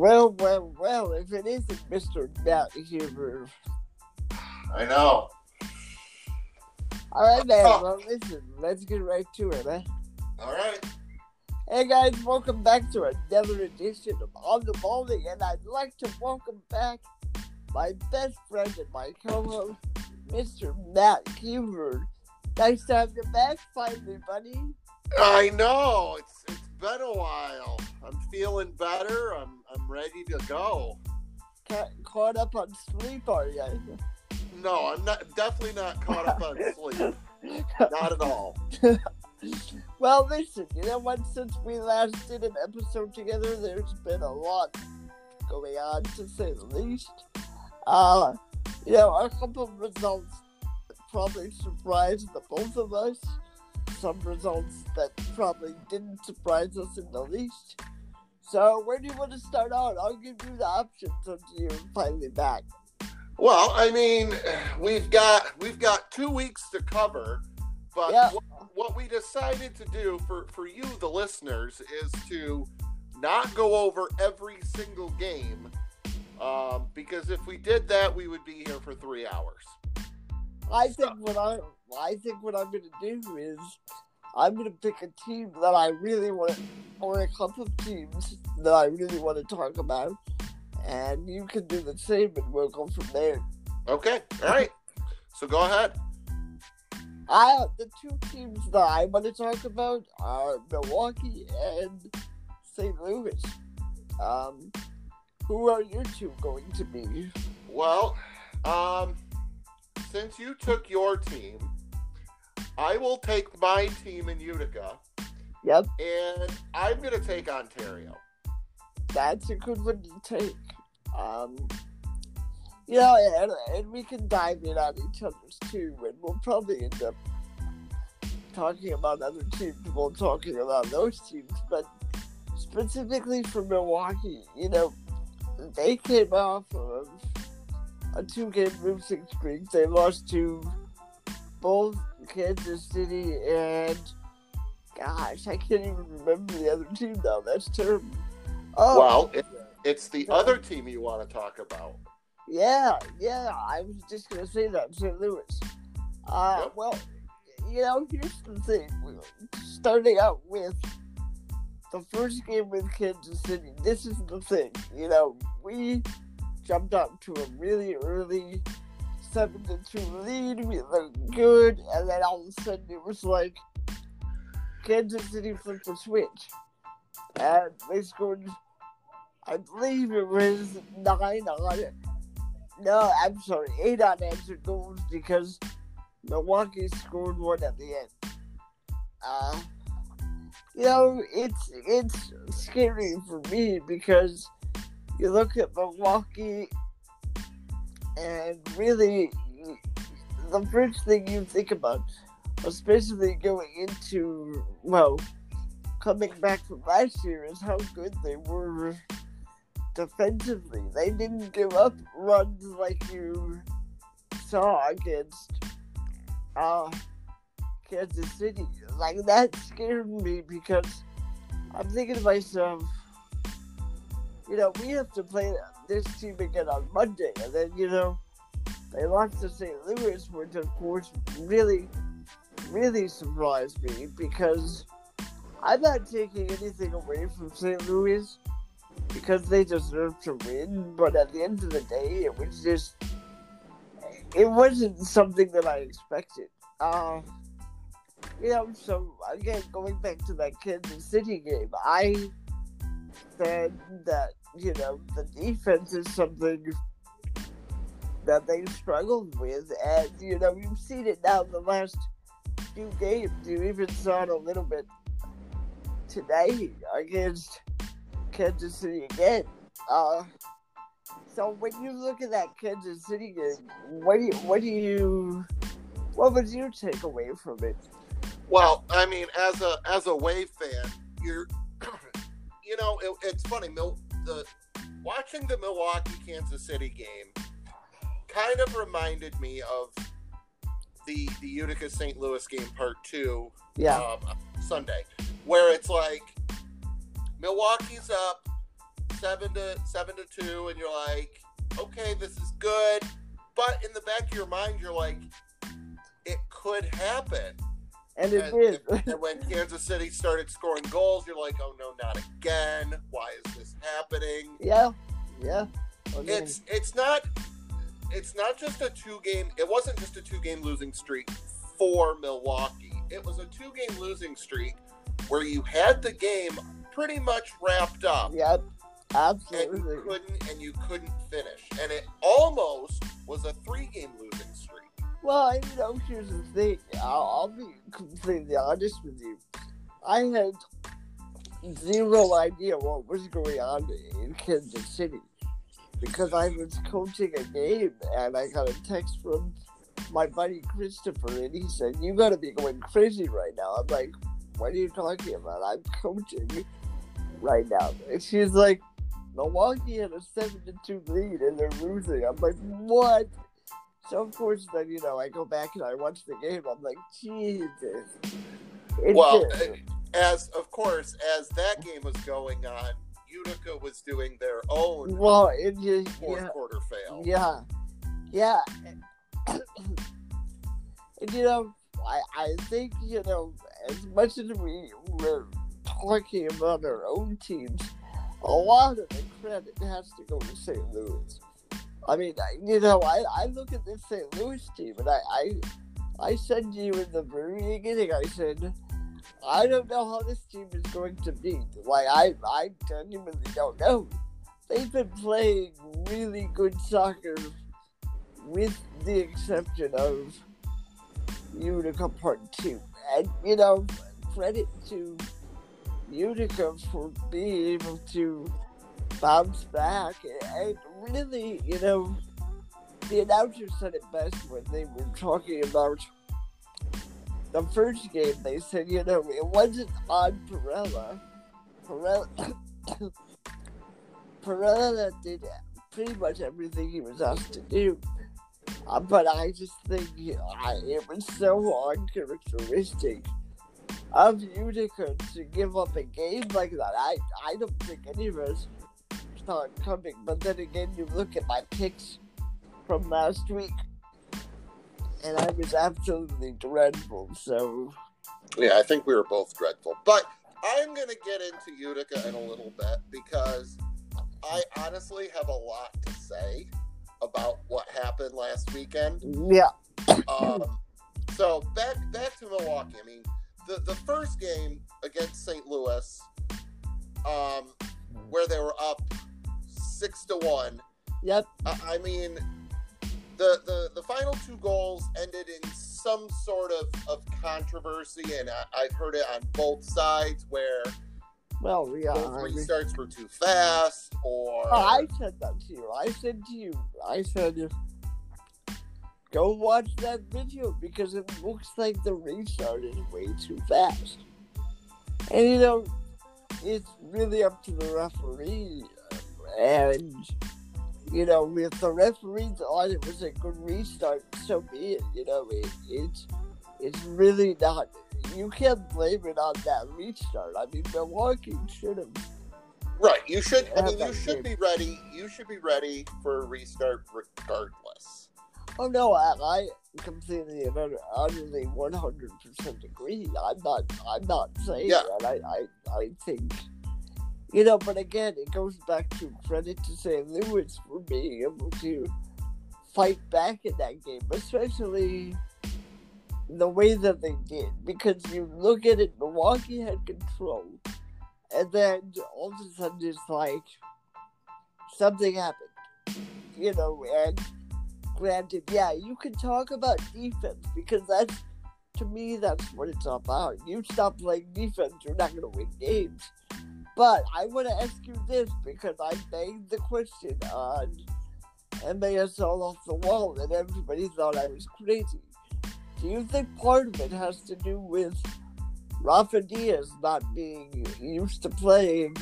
Well, well, well, if it isn't Mr. Matt Huber. I know. All right, man. Oh. Well, listen, let's get right to it, eh? All right. Hey, guys, welcome back to another edition of On the Bowling, and I'd like to welcome back my best friend and my co-host, Mr. Matt Huber. Nice to have you back finally, buddy. I know. It's it's been a while. I'm feeling better. I'm I'm ready to go. Ca- caught up on sleep, are you? No, I'm not definitely not caught up on sleep. Not at all. Well, listen, you know what? Since we last did an episode together, there's been a lot going on, to say the least. Uh, you know, a couple of results probably surprised the both of us. Some results that probably didn't surprise us in the least. So, where do you want to start out? I'll give you the options until you're finally back. Well, I mean, we've got we've got two weeks to cover, but Yeah. what, what we decided to do for for you, the listeners, is to not go over every single game, um, because if we did that, we would be here for three hours. I think what I I think what I'm gonna do is I'm gonna pick a team that I really want to, or a couple of teams that I really want to talk about, and you can do the same, and we'll go from there. Okay, all right. So go ahead. I the two teams that I want to talk about are Milwaukee and St. Louis. Um, who are your two going to be? Well, um, since you took your team, I will take my team in Utica, Yep, and I'm going to take Ontario. that's a good one to take. Um, you know, and, and we can dive in on each other's too, and we'll probably end up talking about other teams while talking about those teams. But specifically for Milwaukee, you know, they came off of a two-game losing streak. They lost to both Kansas City and gosh, I can't even remember the other team now. That's terrible. Oh, Well, it, it's the other team you want to talk about. Yeah, yeah, I was just gonna say that St. Louis. Uh, Yep. well, you know, here's the thing. Starting out with the first game with Kansas City, this is the thing. You know, we jumped up to a really early seven to two lead. We looked good, and then all of a sudden it was like Kansas City flipped the switch, and they scored. I believe it was nine on. No, I'm sorry, eight unanswered goals because Milwaukee scored one at the end. Uh, you know, it's it's scary for me because you look at Milwaukee and really the first thing you think about, especially going into well, coming back from last year, is how good they were defensively. They didn't give up runs like you saw against uh, Kansas City. Like that scared me because I'm thinking to myself, you know, we have to play this team again on Monday, and then you know they lost to St. Louis, which of course really, really surprised me because I'm not taking anything away from St. Louis because they deserve to win, but at the end of the day, it was just it wasn't something that I expected. Uh, you know, so again, going back to that Kansas City game, I said that you know the defense is something that they struggled with, and you know you've seen it now in the last few games. You even saw it a little bit today against Kansas City again. Uh, so when you look at that Kansas City game, what do you, what do you, what would you take away from it? Well, I mean, as a as a Wave fan, you're, you know, it, it's funny. Mil, the watching the Milwaukee Kansas City game kind of reminded me of the the Utica St. Louis game part two Yeah, um, Sunday, where it's like Milwaukee's up seven to seven to two, and you're like, okay, this is good. But in the back of your mind, you're like, it could happen. And it And, did. and when Kansas City started scoring goals, you're like, oh no, not again. Why is this happening? yeah, yeah. I mean, It's it's not it's not just a two game. It wasn't just a two game losing streak for Milwaukee. It was a two game losing streak where you had the game pretty much wrapped up yep, Absolutely. and you couldn't and you couldn't finish. And it almost was a three game losing streak. Well, you know, here's the thing. I'll, I'll be completely honest with you. I had zero idea what was going on in Kansas City because I was coaching a game and I got a text from my buddy Christopher and he said, You gotta be going crazy right now. I'm like, What are you talking about? I'm coaching right now. And she's like, Milwaukee had a 7 to 2 lead and they're losing. I'm like, What? So of course, then you know, I go back and I watch the game. I'm like, Jesus. Well, as of course, as that game was going on, Utica was doing their own well, it just fourth yeah, quarter fail. yeah, yeah. and you know, I I think you know, as much as we were talking about our own teams, a lot of the credit has to go to St. Louis. I mean, you know, I, I look at this St. Louis team, and I, I I said to you in the very beginning, I said, I don't know how this team is going to be. Like, I, I genuinely don't know. They've been playing really good soccer, with the exception of Utica Part 2. And, you know, credit to Utica for being able to bounce back. And really, you know, the announcer said it best when they were talking about the first game. They said, you know, it wasn't on Perella. Perella, Perella did pretty much everything he was asked to do. Uh, but I just think you know, I, it was so uncharacteristic of Utica to give up a game like that. I, I don't think any of us saw it coming. But then again, you look at my picks from last week, and I was absolutely dreadful. So Yeah, I think we were both dreadful. But I'm going to get into Utica in a little bit because I honestly have a lot to say about what happened last weekend. yeah, Um, so back back to Milwaukee. I mean, the the first game against St. Louis, um, where they were up six to one. yep, I, I mean, the, the the final two goals ended in some sort of, of controversy, and I, I've heard it on both sides where well, yeah. both restarts were too fast, or Oh, I said that to you. I said to you, I said, go watch that video because it looks like the restart is way too fast. And you know, it's really up to the referee. And, you know, if the referee thought it was a good restart, so be it. You know, it, it's, it's really not. You can't blame it on that restart. I mean, Milwaukee should have right. You should. I mean, you should game. be ready. You should be ready for a restart regardless. Oh no, I, I completely and utter- utterly one hundred percent agree. I'm not. I'm not saying Yeah. that. I, I, I think, you know. But again, it goes back to credit to St. Louis for being able to fight back in that game, especially the way that they did. Because you look at it, Milwaukee had control, and then all of a sudden it's like something happened, you know, and granted, yeah, you can talk about defense because that's to me that's what it's about. You stop playing defense, you're not gonna win games. But I want to ask you this because I begged the question on MASL off the wall, and everybody thought I was crazy. Do you think part of it has to do with Rafa Diaz not being used to playing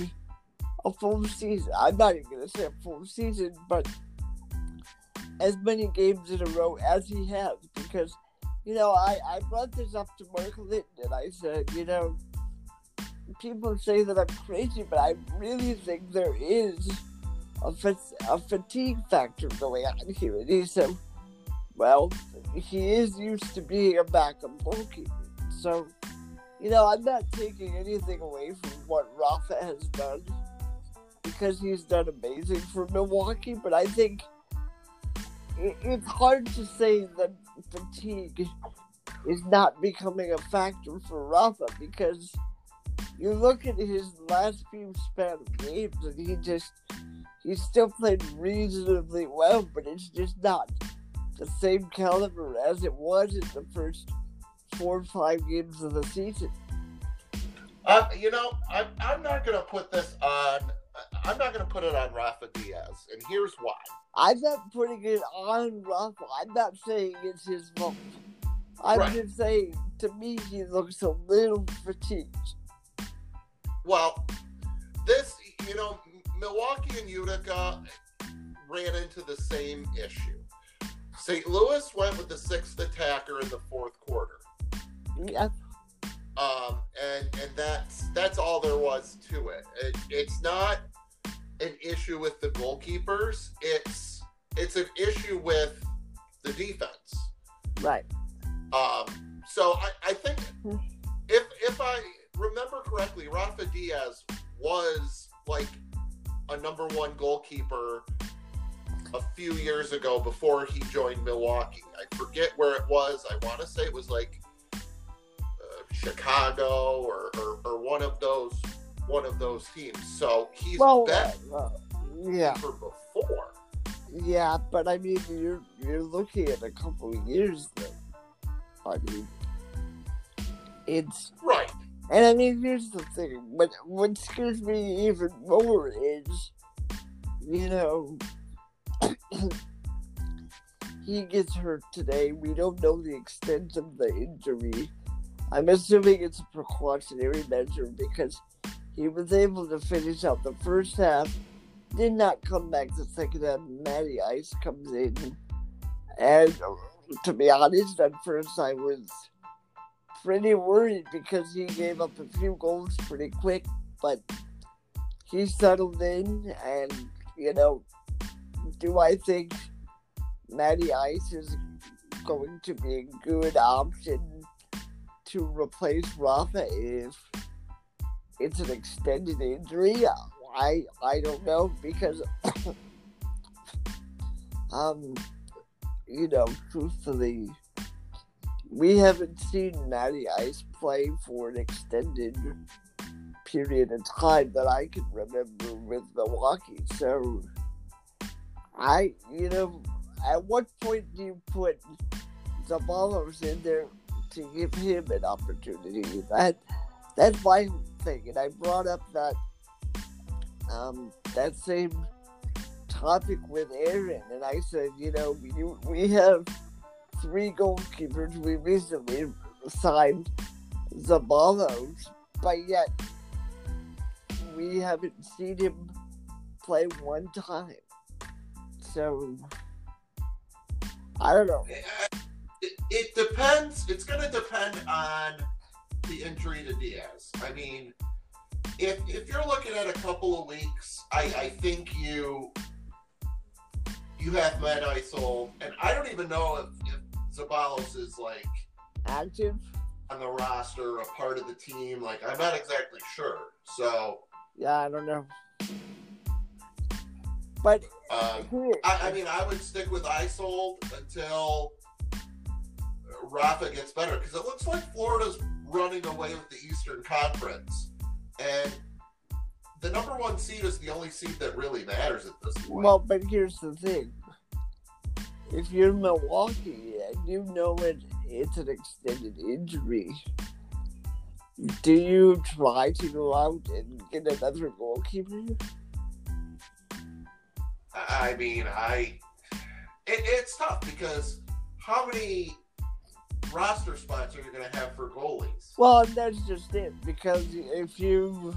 a full season? I'm not even gonna say a full season, but as many games in a row as he has because you know I, I brought this up to Mark Litton and I said, you know, people say that I'm crazy, but I really think there is a, a fatigue factor going on here. And he said, well, he is used to being a backup goalkeeper. So, you know, I'm not taking anything away from what Rafa has done because he's done amazing for Milwaukee, but I think it's hard to say that fatigue is not becoming a factor for Rafa because you look at his last few span of games and he just he's still played reasonably well, but it's just not the same caliber as it was in the first four or five games of the season. Uh, you know, I'm, I'm not going to put this on. I'm not going to put it on Rafa Diaz, and here's why. I'm not putting it on Rafa. I'm not saying it's his fault. I'm Right. just saying, to me, he looks a little fatigued. Well, this, you know, Milwaukee and Utica ran into the same issue. St. Louis went with the sixth attacker in the fourth quarter. Yeah, um, and and that's that's all there was to it. it. It's not an issue with the goalkeepers. It's it's an issue with the defense. right. Um, so I, I think if if I remember correctly, Rafa Diaz was like a number one goalkeeper a few years ago before he joined Milwaukee. I forget where it was. I want to say it was like uh, Chicago or, or, or one of those one of those teams. So he's Well, been uh, uh, yeah, for before. yeah, but I mean, you're you're looking at a couple of years then. I mean, it's Right. And I mean, here's the thing. What what scares me even more is, you know, he gets hurt today. We don't know the extent of the injury. I'm assuming it's a precautionary measure because he was able to finish out the first half, did not come back the second half. Matty Ice comes in, and to be honest, at first I was pretty worried because he gave up a few goals pretty quick, but he settled in, and you know, do I think Matty Ice is going to be a good option to replace Rafa if it's an extended injury? I I don't know because um you know truthfully we haven't seen Matty Ice play for an extended period of time that I can remember with Milwaukee. So I you know at what point do you put the Zabalos in there to give him an opportunity? That that's my thing, and I brought up that um, that same topic with Aaron, and I said, you know, we we have three goalkeepers. We recently signed Zabalos, but yet we haven't seen him play one time. So I don't know. It, depends. It's going to depend on the injury to Diaz. I mean, if if you're looking at a couple of weeks, I, I think you you have Matt Isol, and I don't even know if, if Zabalos is like Active. on the roster, a part of the team. Like, I'm not exactly sure. So, Yeah, I don't know. But um, I, I mean, I would stick with Isold until Rafa gets better because it looks like Florida's running away with the Eastern Conference, and the number one seed is the only seed that really matters at this point. well, but here's the thing: if you're Milwaukee and you know it, it's an extended injury, do you try to go out and get another goalkeeper? I mean, I it, it's tough because how many roster spots are you going to have for goalies? Well, that's just it. Because if you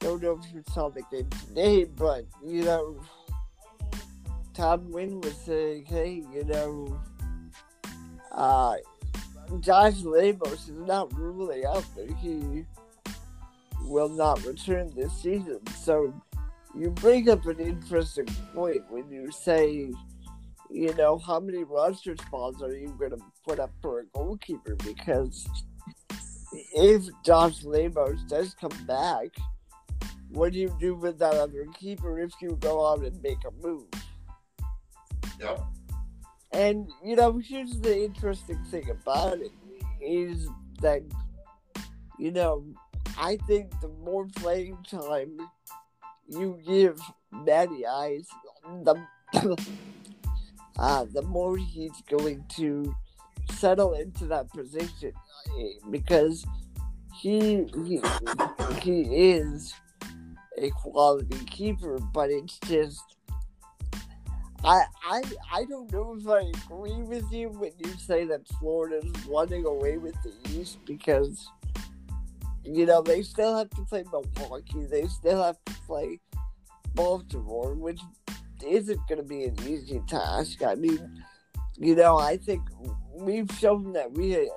don't know if you saw the game today, but you know, Tom Wynn was saying, "Hey, you know, uh, Josh Lemos is not ruling out that he will not return this season. So you bring up an interesting point when you say, you know, how many roster spots are you going to put up for a goalkeeper? Because if Josh Lemos does come back, what do you do with that other keeper if you go out and make a move? Yep. And you know, here's the interesting thing about it is that you know, I think the more playing time you give Matty Ice, the uh, the more he's going to settle into that position because he he, he is a quality keeper, but it's just I I I don't know if I agree with you when you say that Florida's running away with the East because you know they still have to play Milwaukee, they still have to play Baltimore, which isn't going to be an easy task. I mean, you know, I think we've shown that we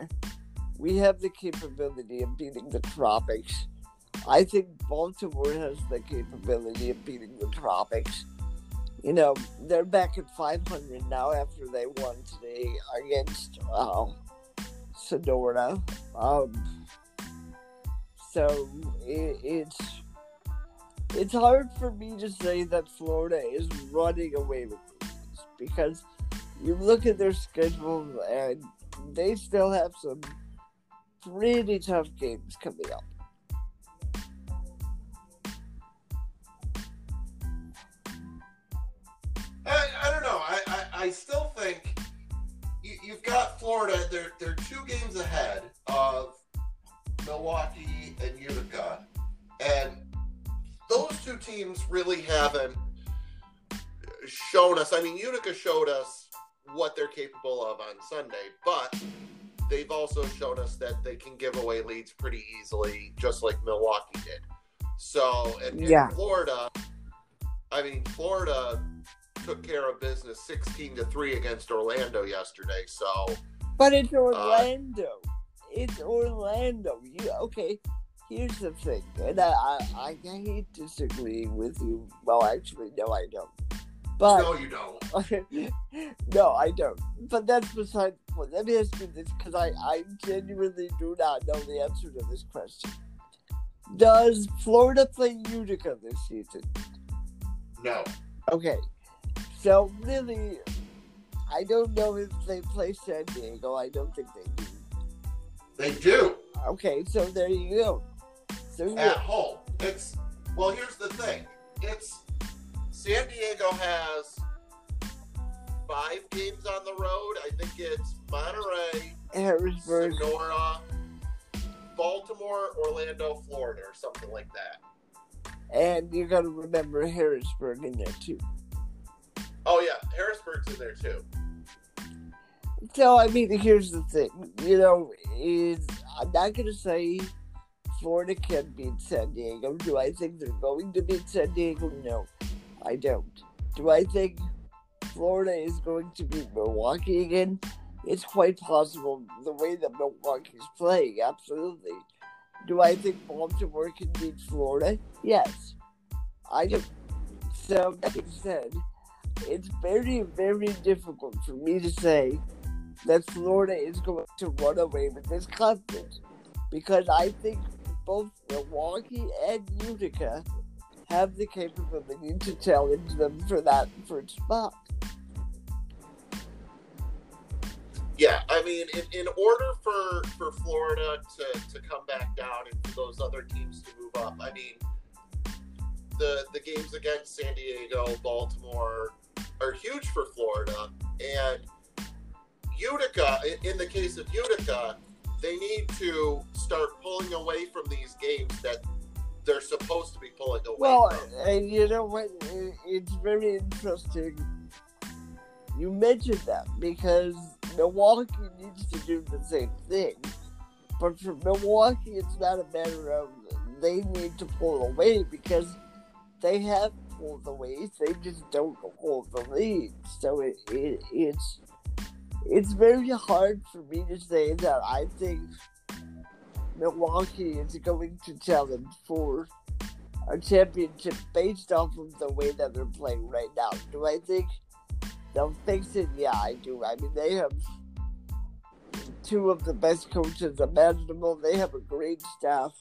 we have the capability of beating the Tropics. I think Baltimore has the capability of beating the Tropics. You know, they're back at 500 now after they won today against uh, Sonora. Um, so it, it's it's hard for me to say that Florida is running away with these because you look at their schedule and they still have some pretty tough games coming up. I, still think you, you've got Florida. They're, they're two games ahead of Milwaukee and Utica. And those two teams really haven't shown us. I mean, Utica showed us what they're capable of on Sunday, but they've also shown us that they can give away leads pretty easily, just like Milwaukee did. So, and, and Yeah. Florida, I mean, Florida took care of business 16 to 3 against Orlando yesterday. So, But it's uh, Orlando. it's Orlando. You okay? Here's the thing, and I, I I hate disagreeing with you. Well, actually, no, I don't. But no, you don't. no, I don't. But that's beside the point. Let me ask you this, because I, I genuinely do not know the answer to this question. Does Florida play Utica this season? No. Okay. So really, I don't know if they play San Diego. I don't think they do. They do. Okay, so there you go. So at yeah, home. It's well, here's the thing. It's San Diego has five games on the road. I think it's Monterrey, Harrisburg. Sonora, Baltimore, Orlando, Florida, or something like that. And you got to remember Harrisburg in there too. Oh yeah, Harrisburg's in there too. So I mean, here's the thing. You know, is I'm not gonna say Florida can beat San Diego. Do I think they're going to beat San Diego? No, I don't. Do I think Florida is going to beat Milwaukee again? It's quite possible the way that Milwaukee's playing. Absolutely. Do I think Baltimore can beat Florida? Yes, I do. So that being said, it's very, very difficult for me to say that Florida is going to run away with this conference because I think both Milwaukee and Utica have the capability to challenge them for that first spot. Yeah, I mean, in, in order for for Florida to, to come back down and for those other teams to move up, I mean, the the games against San Diego, Baltimore are huge for Florida, and Utica. In, the case of Utica, they need to start pulling away from these games that they're supposed to be pulling away Well, from. and you know what? It's very interesting. You mentioned that because Milwaukee needs to do the same thing. But for Milwaukee, it's not a matter of they need to pull away because they have pulled away. They just don't hold the lead. So it, it it's it's very hard for me to say that I think Milwaukee is going to challenge for a championship based off of the way that they're playing right now. Do I think they'll fix it? Yeah, I do. I mean, they have two of the best coaches imaginable. They have a great staff.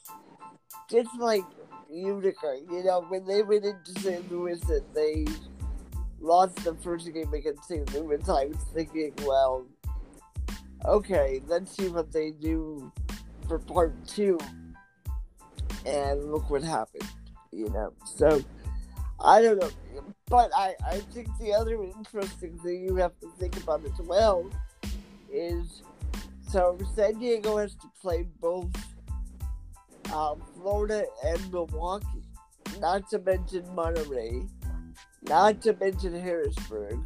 Just like Utica, you know, when they went into St. Louis and they lost the first game against St. Louis, I was thinking, well, okay, let's see what they do for part two. And look what happened, you know. So, I don't know. But I, I think the other interesting thing you have to think about as well is so San Diego has to play both uh, Florida and Milwaukee, not to mention Monterrey, not to mention Harrisburg.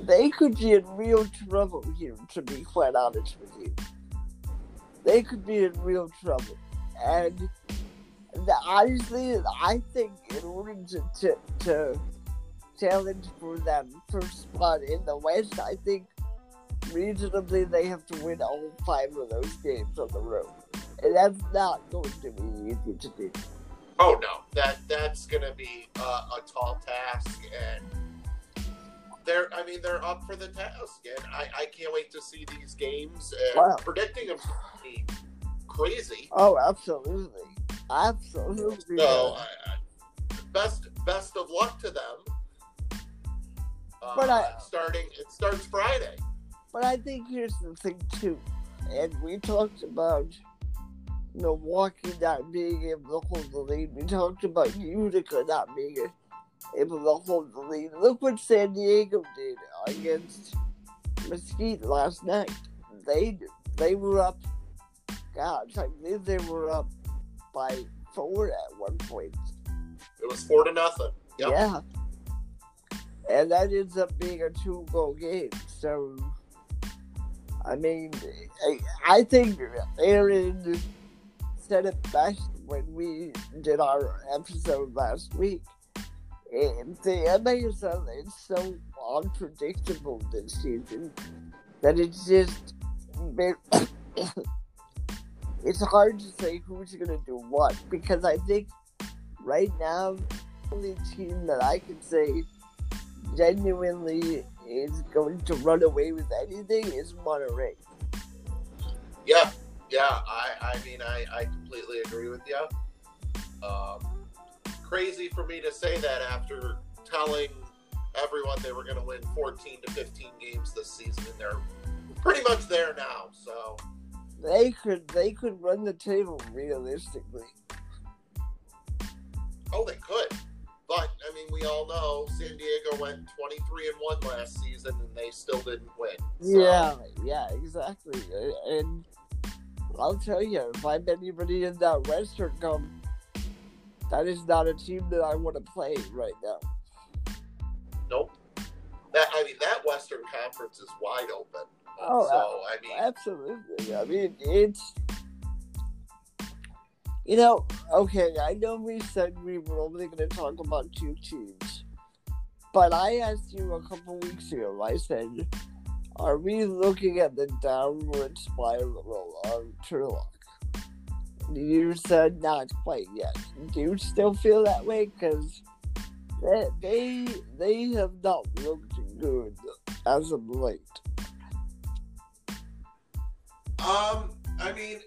They could be in real trouble here, to be quite honest with you. They could be in real trouble. And the, honestly, I think in order to, to, to challenge for that first spot in the West, I think reasonably they have to win all five of those games on the road. That's not going to be easy to do. Oh no, that that's going to be uh, a tall task, and they're I mean they're up for the task, and I, I can't wait to see these games. And Wow. predicting them crazy. Oh, absolutely, absolutely. So I, I, best best of luck to them. Uh, But I- starting it starts Friday. But I think here's the thing too, and we talked about Milwaukee not being able to hold the lead. We talked about Utica not being able to hold the lead. Look what San Diego did against Mesquite last night. They they were up. Gosh, I believe they were up by four at one point. It was four to nothing. Yep. Yeah. And that ends up being a two goal game. So, I mean, I, I think Aaron said it best when we did our episode last week. And the MASL is so unpredictable this season that it's just. it's hard to say who's going to do what because I think right now the only team that I can say genuinely is going to run away with anything is Monterrey. Yeah, yeah. I, I mean, I, I completely agree with you. Um, crazy for me to say that after telling everyone they were going to win 14 to 15 games this season, and they're pretty much there now. So, They could they could run the table realistically. oh, they could. But I mean, we all know San Diego went 23 and one last season, and they still didn't win. So, Yeah, yeah, exactly. And I'll tell you, if I'm anybody in that Western come, that is not a team that I want to play right now. Nope. That I mean, that Western Conference is wide open. Oh, so I mean, Absolutely. I mean, it's. You know, okay, I know we said we were only going to talk about two teams, but I asked you a couple weeks ago, I said, are we looking at the downward spiral of Turlock? You said not quite yet. Do you still feel that way? Because they, they, they have not looked good as of late. um, I mean,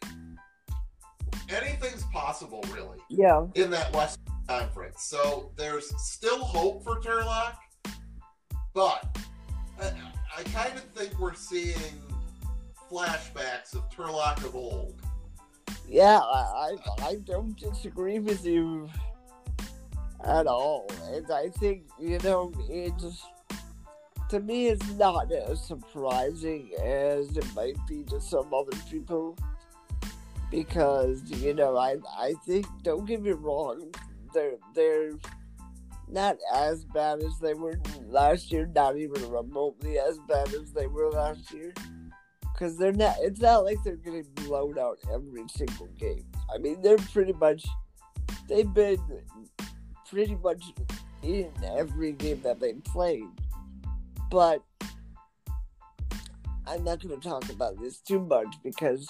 anything's possible, really. Yeah. in that West Conference. So there's still hope for Turlock, but I, kind of think we're seeing flashbacks of Turlock of old. Yeah, I, I, I don't disagree with you at all. And I think, you know, it's, to me, it's not as surprising as it might be to some other people. Because, you know, I, I think, don't get me wrong, they're, they're not as bad as they were last year, not even remotely as bad as they were last year because they're not. It's not like they're getting blown out every single game. I mean, they're pretty much. They've been pretty much in every game that they played, but I'm not going to talk about this too much because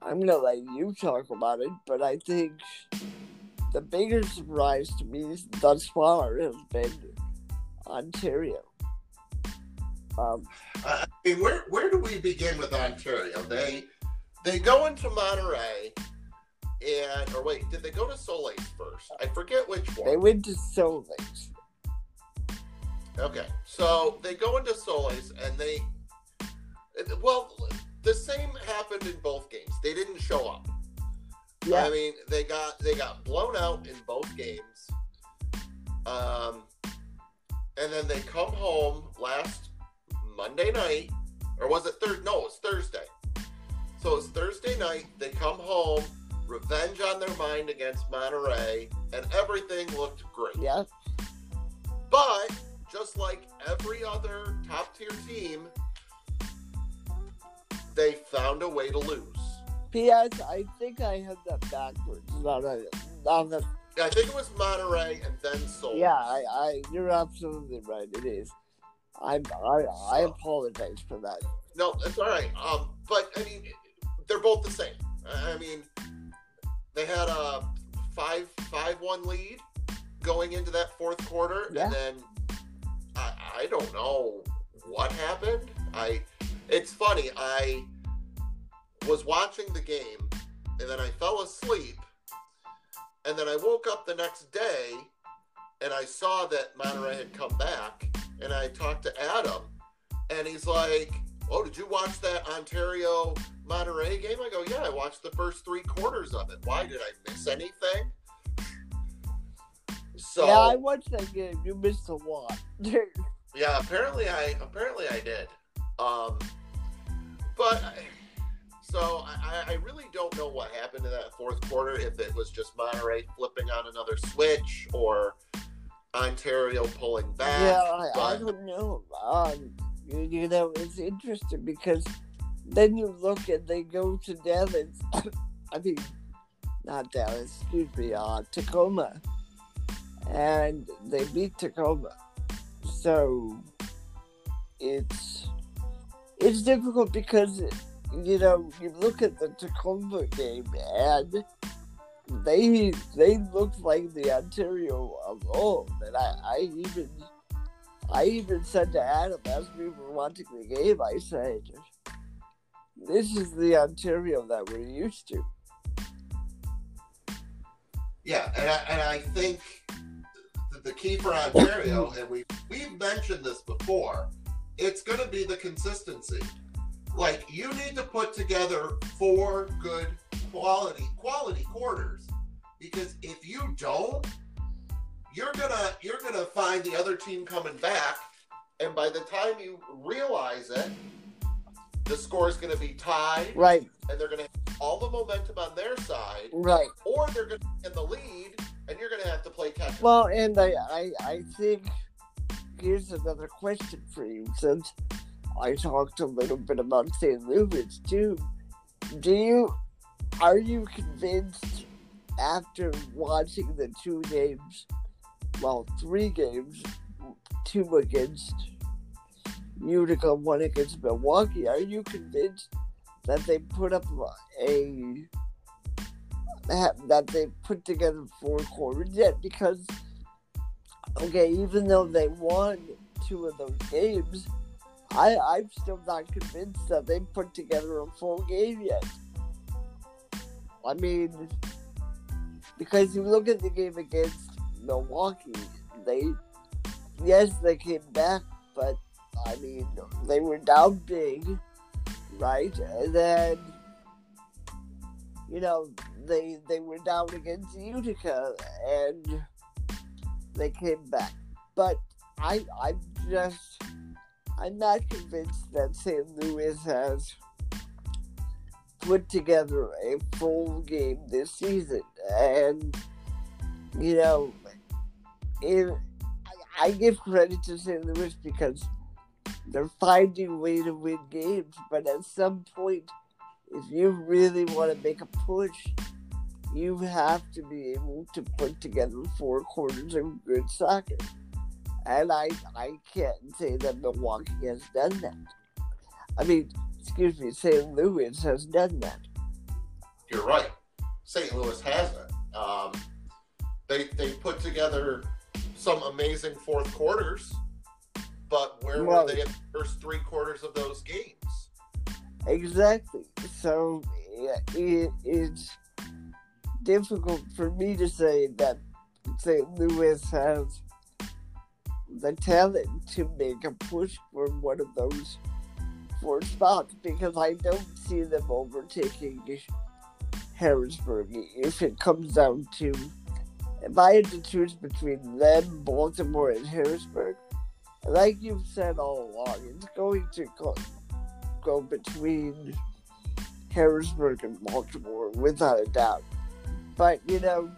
I'm gonna let you talk about it, but I think the biggest surprise to me thus far has been Ontario. Um, I mean, where where do we begin with Ontario? They they go into Monterrey, and or wait, did they go to Soleil first? I forget which one. they went to Solis. Okay, so they go into Solis and they, well, the same happened in both games. They didn't show up. Yeah, I mean, they got they got blown out in both games. Um, and then they come home last Monday night, or was it third? No, it was Thursday. So it's Thursday night. They come home, revenge on their mind against Monterrey, and everything looked great. yeah, But just like every other top tier team, they found a way to lose. P.S. I think I had that backwards. Not a, not a, I think it was Monterrey and then Seoul. yeah, I, I, you're absolutely right. It is. I'm, I, I apologize for that. No, it's all right. Um, but I mean, they're both the same. I I mean, they had a five five one lead going into that fourth quarter, Yeah. and then I, I don't know what happened. I it's funny. I was watching the game, and then I fell asleep, and then I woke up the next day, and I saw that Monterrey had come back, and I talked to Adam, and he's like, "Oh, did you watch that Ontario Monterrey game?" I go, "Yeah, I watched the first three quarters of it. Why did I miss anything?" So yeah, I watched that game. You missed a lot. yeah, apparently I apparently I did. Um, but I- so I, I really don't know what happened in that fourth quarter. If it was just Monterrey flipping on another switch or Ontario pulling back. yeah, I, I don't know. Um, you, you know, it's interesting because then you look and they go to Dallas. I mean, not Dallas. Excuse me. Uh, Tacoma, and they beat Tacoma. So it's it's difficult because you know you look at the Tacoma game and they they looked like the Ontario of old, and I, I even I even said to Adam as we were watching the game, I said, "This is the Ontario that we're used to." Yeah, and I, and I think th- the key for Ontario, and we we've mentioned this before, it's going to be the consistency. Like you need to put together four good quality quality quarters, because if you don't, you're gonna you're gonna find the other team coming back, and by the time you realize it, the score is going to be tied, Right, and they're going to have all the momentum on their side. Right. or they're going to be in the lead and you're going to have to play catch up. Well, and I, I, I think here's another question for you since I talked a little bit about St. Louis too. Do you are you convinced after watching the two games, well, three games, two against Utica, one against Milwaukee, are you convinced that they put up a that they put together four quarters yet? Because okay, even though they won two of those games, I I'm still not convinced that they put together a full game yet. I mean, because you look at the game against Milwaukee, they yes they came back, but I mean they were down big, right? And then you know they they were down against Utica and they came back. But I I'm just I'm not convinced that St. Louis has put together a full game this season. And you know, I give credit to St. Louis because they're finding a way to win games, but at some point if you really want to make a push, you have to be able to put together four quarters of good soccer. And I I can't say that Milwaukee has done that. I mean, excuse me, St. Louis has done that. you're right. St. Louis hasn't. Um, they they put together some amazing fourth quarters, but where Well- were they in the first three quarters of those games? Exactly. So it, it's difficult for me to say that St. Louis has the talent to make a push for one of those four spots because I don't see them overtaking Harrisburg if it comes down to if I had to choose between them, Baltimore, and Harrisburg, like you've said all along, it's going to go, go between Harrisburg and Baltimore without a doubt. But you know,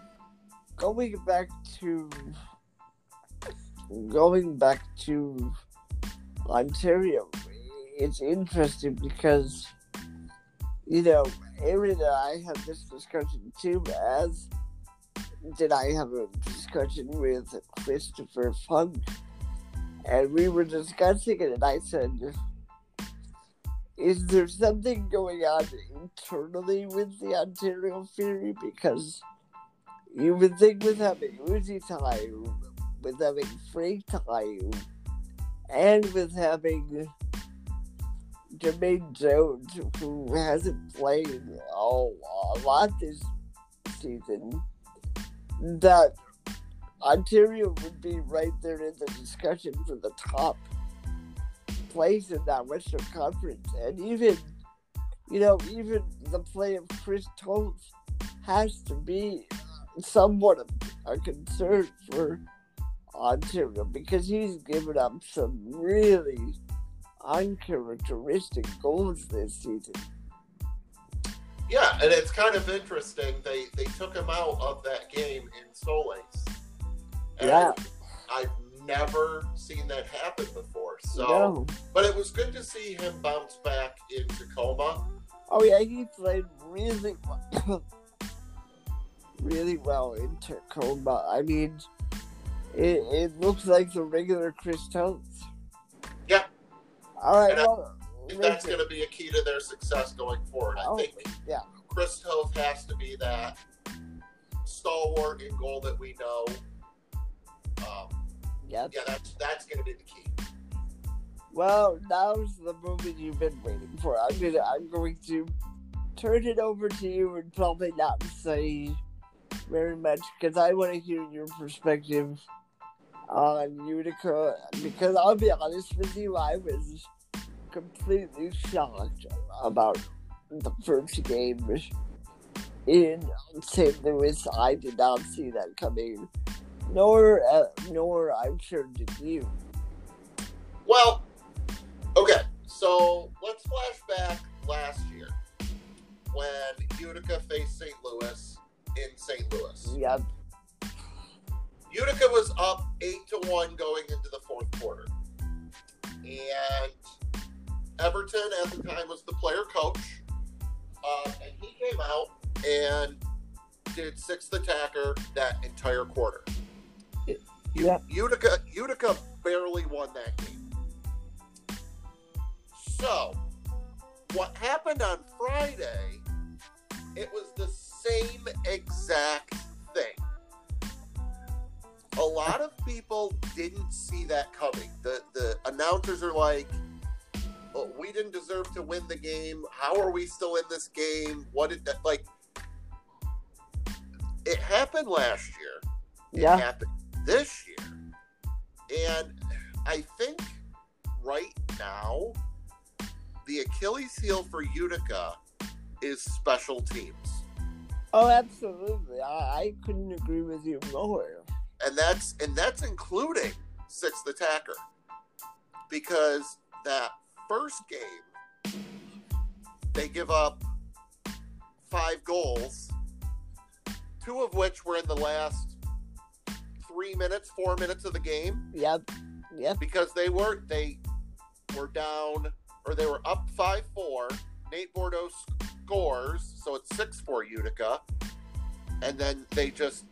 going back to going back to Ontario, it's interesting because you know Aaron and I had this discussion too. As did I have a discussion with Christopher Funk, and we were discussing it, and I said is there something going on internally with the Ontario Fury? Because you would think with having Uzi time, with having free time, and with having Jermaine Jones, who hasn't played a, lot this season, that Ontario would be right there in the discussion for the top place in that Western Conference. And even, you know, even the play of Chris Toth has to be somewhat of a concern for Ontario because he's given up some really uncharacteristic goals this season. Yeah, and it's kind of interesting. They they took him out of that game in Solis. And Yeah. I've never seen that happen before. So, No. but it was good to see him bounce back in Tacoma. Oh yeah, he played really well. really well in Tacoma. I mean, it, it looks like the regular Chris Toth. Yeah. All right. And Well, I that's going to be a key to their success going forward. I Oh, think yeah. Chris Toth has to be that stalwart in goal that we know. Um, yeah. yeah, that's that's going to be the key. Well, now's the moment you've been waiting for. I'm gonna, I'm going to turn it over to you and probably not say very much because I want to hear your perspective on Utica. Because I'll be honest with you, I was completely shocked about the first game in St. Louis. I did not see that coming, nor, uh, nor I'm sure did you. Well, okay, so let's flash back last year when Utica faced St. Louis in St. Louis. Yep. Utica was up eight to one going into the fourth quarter, and Everton at the time was the player coach, uh, and he came out and did sixth attacker that entire quarter. Yeah. Utica Utica barely won that game. So, what happened on Friday? It was the same exact thing. A lot of people didn't see that coming. The the announcers are like, oh, "We didn't deserve to win the game. How are we still in this game? What did that like?" It happened last year. It Yeah. happened this year, and I think right now the Achilles heel for Utica is special teams. Oh, absolutely. I, I couldn't agree with you more. and that's and that's including sixth attacker because that first game they give up five goals two of which were in the last three minutes four minutes of the game Yep. Yep. because they were they were down or they were up five four nate bordeaux scores so it's six for utica and then they just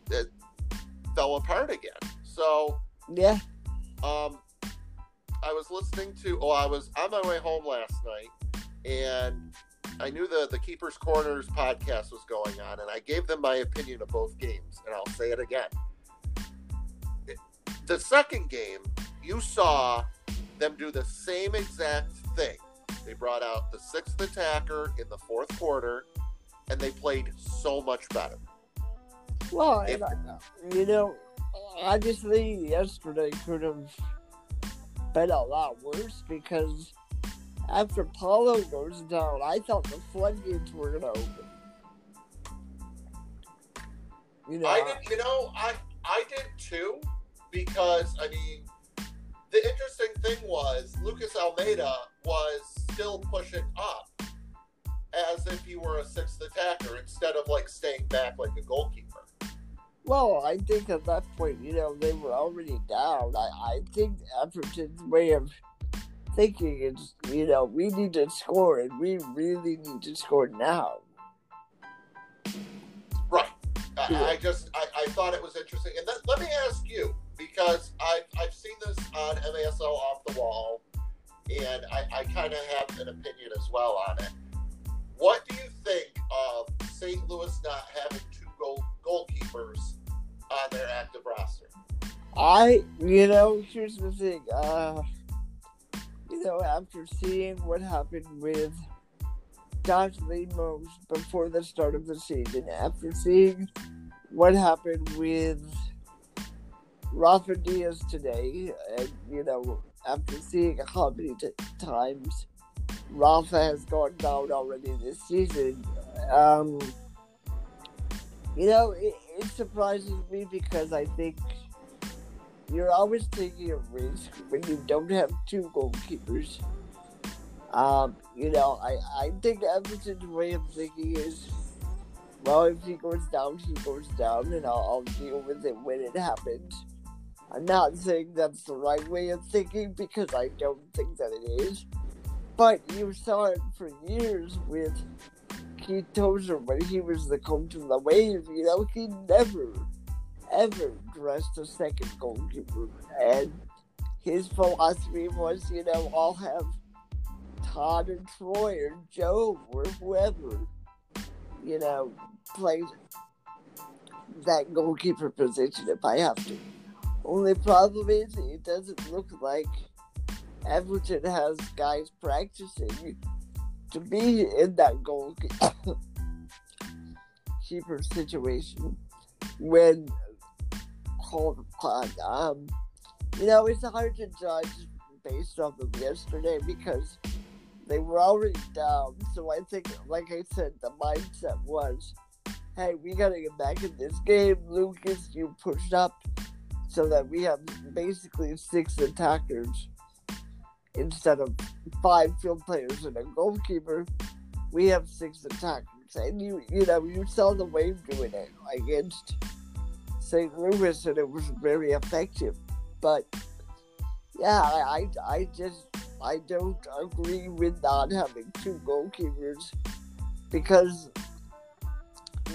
fell apart again so Yeah. um, I was listening to. Oh, I was on my way home last night, and I knew the the Keepers Corners podcast was going on, and I gave them my opinion of both games, and I'll say it again. The second game, you saw them do the same exact thing. They brought out the sixth attacker in the fourth quarter, and they played so much better. Well, If- you know, think yesterday could have been a lot worse because after Paulo goes down, I thought the floodgates were going to open. You know, I did, you know, I I did too, because I mean, the interesting thing was Lucas Almeida was still pushing up as if he were a sixth attacker instead of like staying back like a goalkeeper. Well, I think at that point, you know, they were already down. I, I think Everton's way of thinking is, you know, we need to score and we really need to score now. Right. I. I just I, I thought it was interesting, and let me ask you because I've I've seen this on MASL off the wall, and I, I kind of have an opinion as well on it. What do you think of St. Louis not having two goal goalkeepers on their active roster? I, you know, here's the thing. Uh, you know, after seeing what happened with Josh Lemos before the start of the season, after seeing what happened with Rafa Diaz today, and, you know, after seeing how many t- times Rafa has gone down already this season, um, you know, it, it surprises me because I think you're always taking a risk when you don't have two goalkeepers. Um, you know, I, I think Everton's way of thinking is, well, if he goes down, he goes down, and I'll, I'll deal with it when it happens. I'm not saying that's the right way of thinking because I don't think that it is. But you saw it for years with Keith Tozer when he was the coach of the Wave. You know, he never, ever dressed a second goalkeeper. And his philosophy was, you know, I'll have Todd or Troy or Joe or whoever, you know, play that goalkeeper position if I have to. Only problem is it doesn't look like Everton has guys practicing to be in that goalkeeper situation when called upon. Um, you know, it's hard to judge based off of yesterday because they were already down. So I think, like I said, the mindset was, hey, we got to get back in this game. Lucas, you pushed up so that we have basically six attackers instead of five field players and a goalkeeper. We have six attackers. And you, you know, you saw the wave doing it against St. Louis, and it was very effective. But yeah, I, I, just I don't agree with not having two goalkeepers because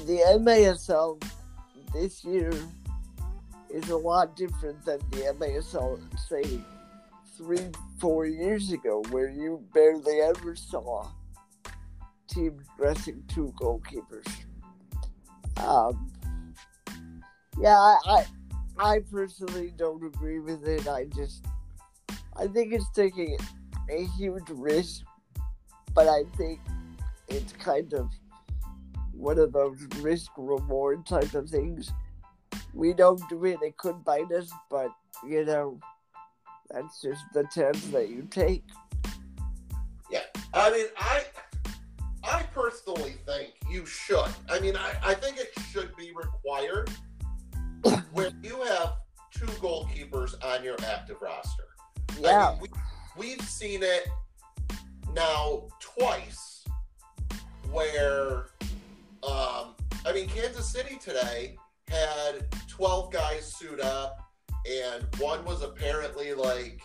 the MASL this year is a lot different than the MASL say three, four years ago, where you barely ever saw teams dressing two goalkeepers. Um, yeah, I, I, I personally don't agree with it. I just, I think it's taking a huge risk, but I think it's kind of one of those risk reward type of things. We don't it could bite us, but you know, that's just the chance that you take. Yeah, I mean, I I personally think you should. I mean, I, I think it should be required when you have two goalkeepers on your active roster. Yeah, I mean, we, we've seen it now twice where, um, I mean, Kansas City today had 12 guys suit up, and one was apparently like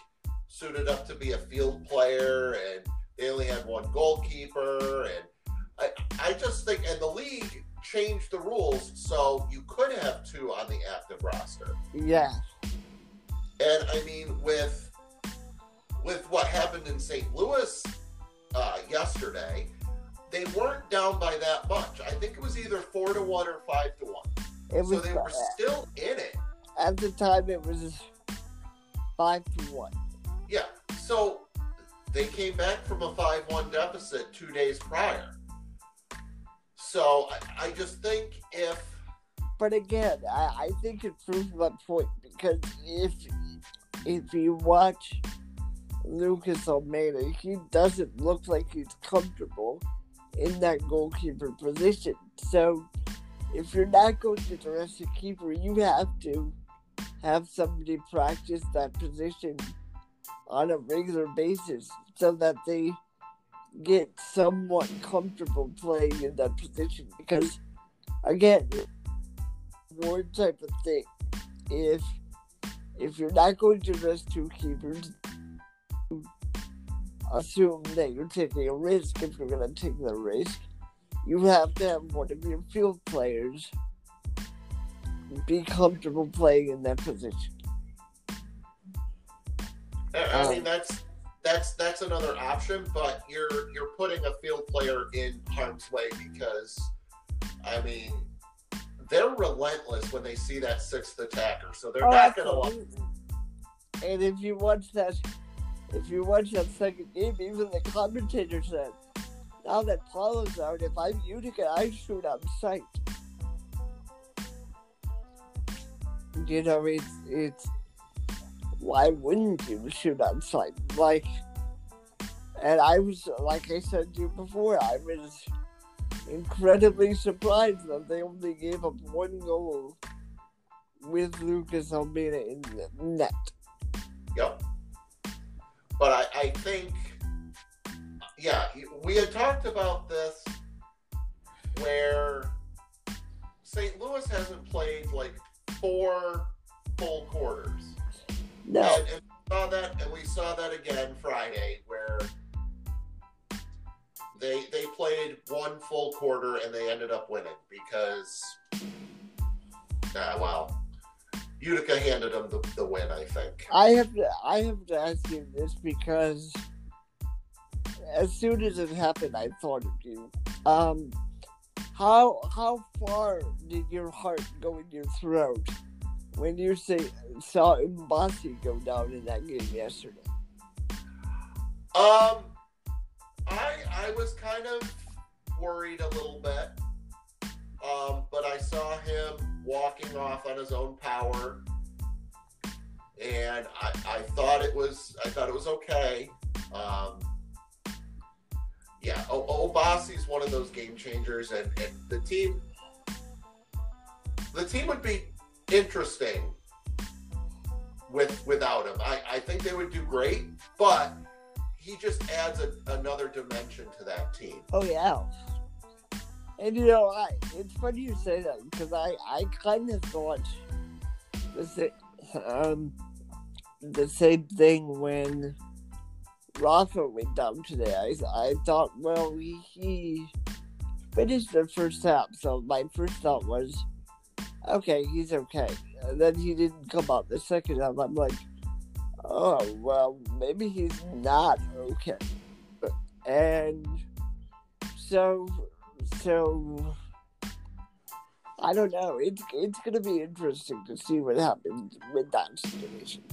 suited up to be a field player, and they only had one goalkeeper. And I, I just think, and the league changed the rules so you could have two on the active roster. yeah, And I mean, with with what happened in St. Louis uh, yesterday, they weren't down by that much. I think it was either four to one or five to one. It So was they were still in it. at the time it was five to one. Yeah. So they came back from a 5 1 deficit two days prior. So I, I just think if. But again, I, I think it proves my point because if if you watch Lucas Almeida, he doesn't look like he's comfortable in that goalkeeper position. So if you're not going to dress a keeper, you have to have somebody practice that position on a regular basis so that they get somewhat comfortable playing in that position. Because again one type of thing if if you're not going to dress two keepers assume that you're taking a risk if you're going to take the risk you have to have one of your field players be comfortable playing in that position I I Um, mean, that's. That's that's another option, but you're you're putting a field player in harm's way because, I mean, they're relentless when they see that sixth attacker, so they're Oh, not going to. And if you watch that, if you watch that second game, even the commentator said, "Now that Paulo's out, if I'm Utica, I shoot on sight." You know, it's it's why wouldn't you shoot on sight? Like, and I was like I said to you before, I was incredibly surprised that they only gave up one goal with Lucas Almeida in the net. Yep. But I, I think, yeah, we had talked about this where St. Louis hasn't played like four full quarters. No, And, and we saw that, and we saw that again Friday, where they they played one full quarter and they ended up winning because, uh, well, Utica handed them the, the win. I think. I have to. I have to ask you this because as soon as it happened, I thought of you. Um, how how far did your heart go in your throat when you say saw Mbasi go down in that game yesterday? Um, I I was kind of worried a little bit, um, but I saw him walking off on his own power, and I, I thought it was I thought it was okay. Um, yeah, o- Obasi's one of those game changers, and, and the team the team would be interesting with without him. I, I think they would do great, but he just adds a, another dimension to that team. Oh yeah. And you know, I it's funny you say that because I I kind of thought the um the same thing when Rafa went down today. I I thought, well, he, he finished the first half, so my first thought was, okay, he's okay. And then he didn't come out the second half. I'm like, oh well, maybe he's not okay. And so so I don't know. It's it's gonna be interesting to see what happens with that situation.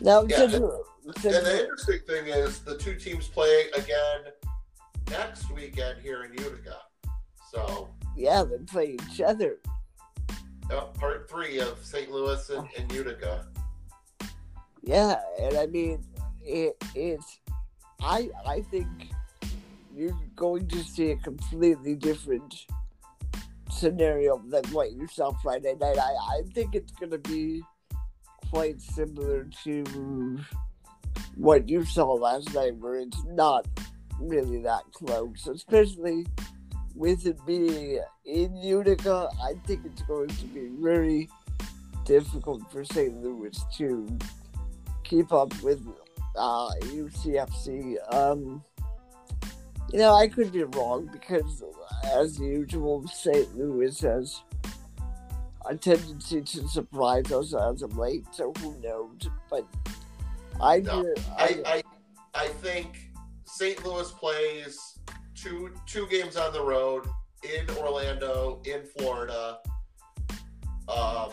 Now, Yeah, and- And the interesting thing is the two teams play again next weekend here in Utica. So yeah, they play each other. uh, part three of St. Louis and, and Utica. Yeah, and I mean, it, it's I I think you're going to see a completely different scenario than what you saw Friday night. I I think it's gonna be quite similar to what you saw last night, where it's not really that close, especially with it being in Utica. I think it's going to be very difficult for St. Louis to keep up with uh, UCFC. Um, you know, I could be wrong because, as usual, St. Louis has a tendency to surprise us as of late. So who knows? But I No, do. I, I I think St. Louis plays two two games on the road in Orlando, in Florida, um,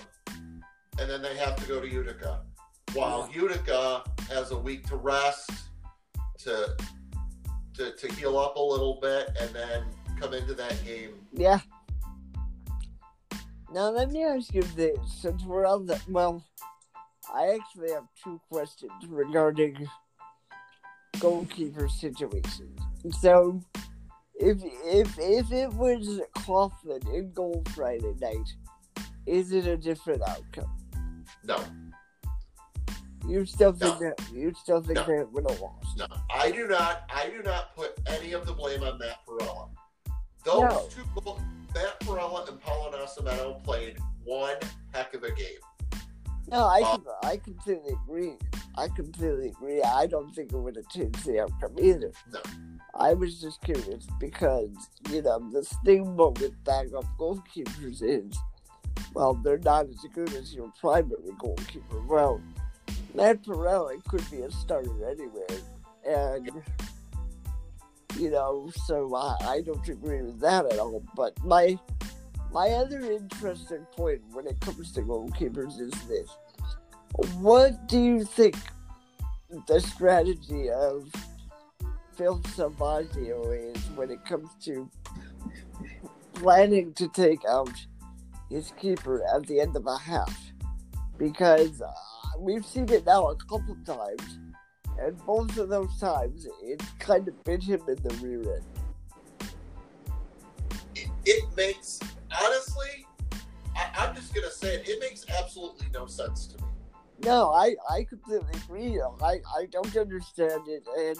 and then they have to go to Utica. While Utica has a week to rest, to to, to heal up a little bit, and then come into that game. Yeah. Now let me ask you this, since we're on the well, I actually have two questions regarding goalkeeper situations. So, if if if it was Coughlin in goal Friday night, is it a different outcome? No, You still think No. that you still think No. they would have lost? no, I do not. I do not put any of the blame on Matt Perella. Those No. two, goal- Matt Perella and Paulo Nascimento played one heck of a game. No, I Uh, com- I completely agree. I completely agree. I don't think it would have changed the outcome either. No. I was just curious because you know the stigma with backup goalkeepers is, well, they're not as good as your primary goalkeeper. Well, Matt Perella could be a starter anywhere, and you know, so I, I don't agree with that at all. But my my other interesting point when it comes to goalkeepers is this. What do you think the strategy of Phil Salvagio is when it comes to planning to take out his keeper at the end of a half? Because uh, we've seen it now a couple times, and both of those times it kind of bit him in the rear end. It, it makes honestly, I, I'm just gonna say it. It makes absolutely no sense to me. No, I, I completely agree. I, I don't understand it, and